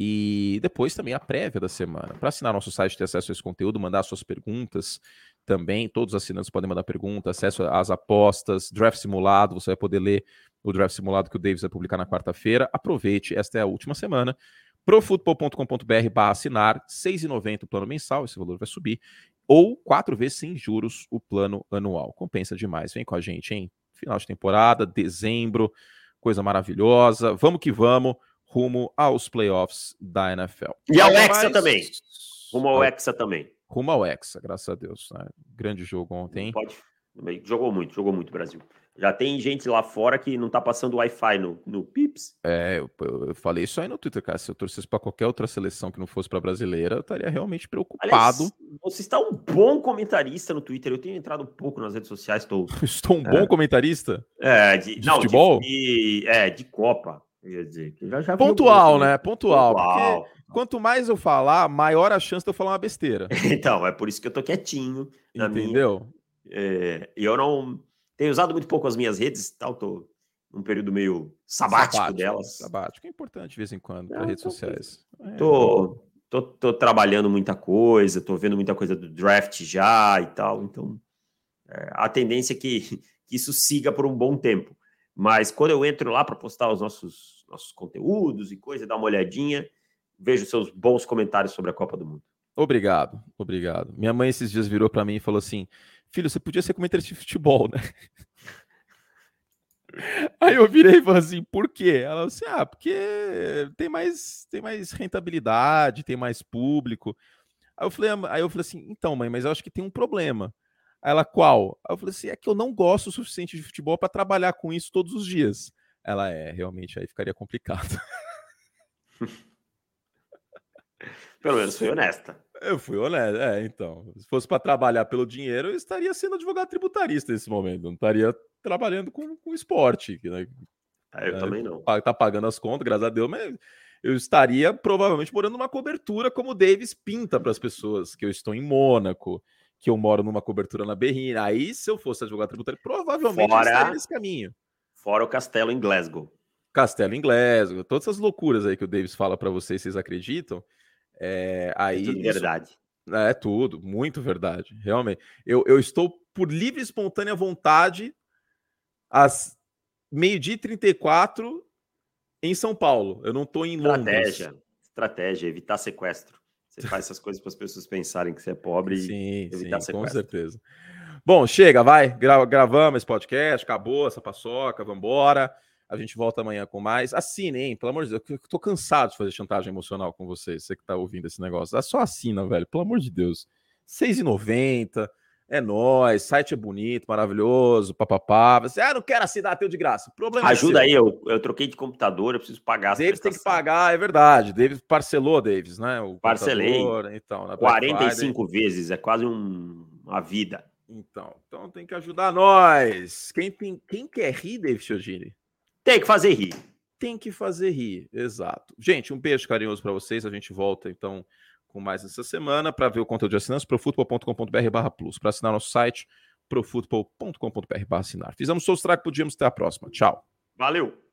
[SPEAKER 1] E depois também a prévia da semana. Para assinar nosso site, ter acesso a esse conteúdo, mandar suas perguntas, também. Todos os assinantes podem mandar perguntas, acesso às apostas, draft simulado. Você vai poder ler o draft simulado que o Davis vai publicar na quarta-feira. Aproveite, esta é a última semana. profutbol.com.br barra assinar, R$ 6,90 o plano mensal, esse valor vai subir, ou quatro vezes sem juros o plano anual. Compensa demais. Vem com a gente, hein? Final de temporada, dezembro, coisa maravilhosa. Vamos que vamos, rumo aos playoffs da NFL.
[SPEAKER 2] E ao Hexa também. Rumo ao Hexa também
[SPEAKER 1] rumo ao Hexa, graças a Deus. Né? Grande jogo ontem.
[SPEAKER 2] Pode. Jogou muito, jogou muito Brasil. Já tem gente lá fora que não tá passando Wi-Fi no, no Pips.
[SPEAKER 1] É, eu, eu, falei isso aí no Twitter, cara. Se eu torcesse para qualquer outra seleção que não fosse para brasileira, eu estaria realmente preocupado. Aliás,
[SPEAKER 2] você está um bom comentarista no Twitter. Eu tenho entrado um pouco nas redes sociais. Estou,
[SPEAKER 1] Estou um bom é. comentarista?
[SPEAKER 2] É, de, de não, futebol? De, de, é, de Copa. Dizer,
[SPEAKER 1] já, já Pontual, né? Pontual. Pontual. Porque quanto mais eu falar, maior a chance de eu falar uma besteira.
[SPEAKER 2] então, é por isso que eu tô quietinho.
[SPEAKER 1] Entendeu?
[SPEAKER 2] Minha, é, eu não tenho usado muito pouco as minhas redes, tal, tô num período meio sabático, sabático delas.
[SPEAKER 1] Sabático é importante de vez em quando para redes sociais.
[SPEAKER 2] É, tô, tô, tô, trabalhando muita coisa, tô vendo muita coisa do draft já e tal, então é, a tendência é que, que isso siga por um bom tempo. Mas quando eu entro lá para postar os nossos, nossos conteúdos e coisa, dar uma olhadinha, vejo seus bons comentários sobre a Copa do Mundo.
[SPEAKER 1] Obrigado, obrigado. Minha mãe esses dias virou para mim e falou assim: Filho, você podia ser comentarista de futebol, né? Aí eu virei e falei assim, por quê? Ela assim, ah, porque tem mais, tem mais rentabilidade, tem mais público. Aí eu falei, aí eu falei assim, então, mãe, mas eu acho que tem um problema. Aí ela, qual? Aí eu falei assim, é que eu não gosto o suficiente de futebol para trabalhar com isso todos os dias. Ela é, realmente, aí ficaria complicado.
[SPEAKER 2] Pelo menos foi honesta.
[SPEAKER 1] Eu fui honesto, é, então. Se fosse para trabalhar pelo dinheiro, eu estaria sendo advogado tributarista nesse momento, não estaria trabalhando com, com esporte. Né?
[SPEAKER 2] É, eu é, também não.
[SPEAKER 1] Tá pagando as contas, graças a Deus, mas eu estaria provavelmente morando numa cobertura como o Davis pinta para as pessoas, que eu estou em Mônaco, que eu moro numa cobertura na Berrina. Aí, se eu fosse advogado tributário, provavelmente
[SPEAKER 2] Fora...
[SPEAKER 1] estaria nesse caminho.
[SPEAKER 2] Fora o castelo em Glasgow.
[SPEAKER 1] Castelo em Glasgow, todas essas loucuras aí que o Davis fala para vocês, vocês acreditam? É, aí, é
[SPEAKER 2] tudo verdade.
[SPEAKER 1] Isso, é tudo, muito verdade, realmente. Eu, eu estou por livre e espontânea vontade às meio-dia e 34 em São Paulo. Eu não estou em
[SPEAKER 2] estratégia,
[SPEAKER 1] Londres.
[SPEAKER 2] Estratégia, evitar sequestro. Você faz essas coisas para as pessoas pensarem que você é pobre
[SPEAKER 1] sim,
[SPEAKER 2] e
[SPEAKER 1] evitar sim, sequestro. Com certeza. Bom, chega, vai. Gra gravamos esse podcast, acabou essa paçoca, vambora. A gente volta amanhã com mais. Assine, hein? Pelo amor de Deus, eu tô cansado de fazer chantagem emocional com vocês, você que tá ouvindo esse negócio. É só assina, velho. Pelo amor de Deus. R$6,90. É nóis, site é bonito, maravilhoso, papapá. Você, ah, não quero assinar teu de graça. Problema
[SPEAKER 2] é Ajuda é aí, eu, eu troquei de computador, eu preciso pagar.
[SPEAKER 1] Davis tem que pagar, é verdade. Davis parcelou, Davis, né?
[SPEAKER 2] O Parcelei. Então, 45 vezes, é quase um, uma vida.
[SPEAKER 1] Então, então tem que ajudar nós. Quem, tem, quem quer rir, David Chiogini?
[SPEAKER 2] Tem que fazer rir.
[SPEAKER 1] Tem que fazer rir, exato. Gente, um beijo carinhoso para vocês. A gente volta então com mais essa semana para ver o conteúdo de assinantes profutbol.com.br barra plus. Para assinar nosso site profutbol.com.br barra assinar. Fizemos o que podíamos. Até a próxima. Tchau.
[SPEAKER 2] Valeu.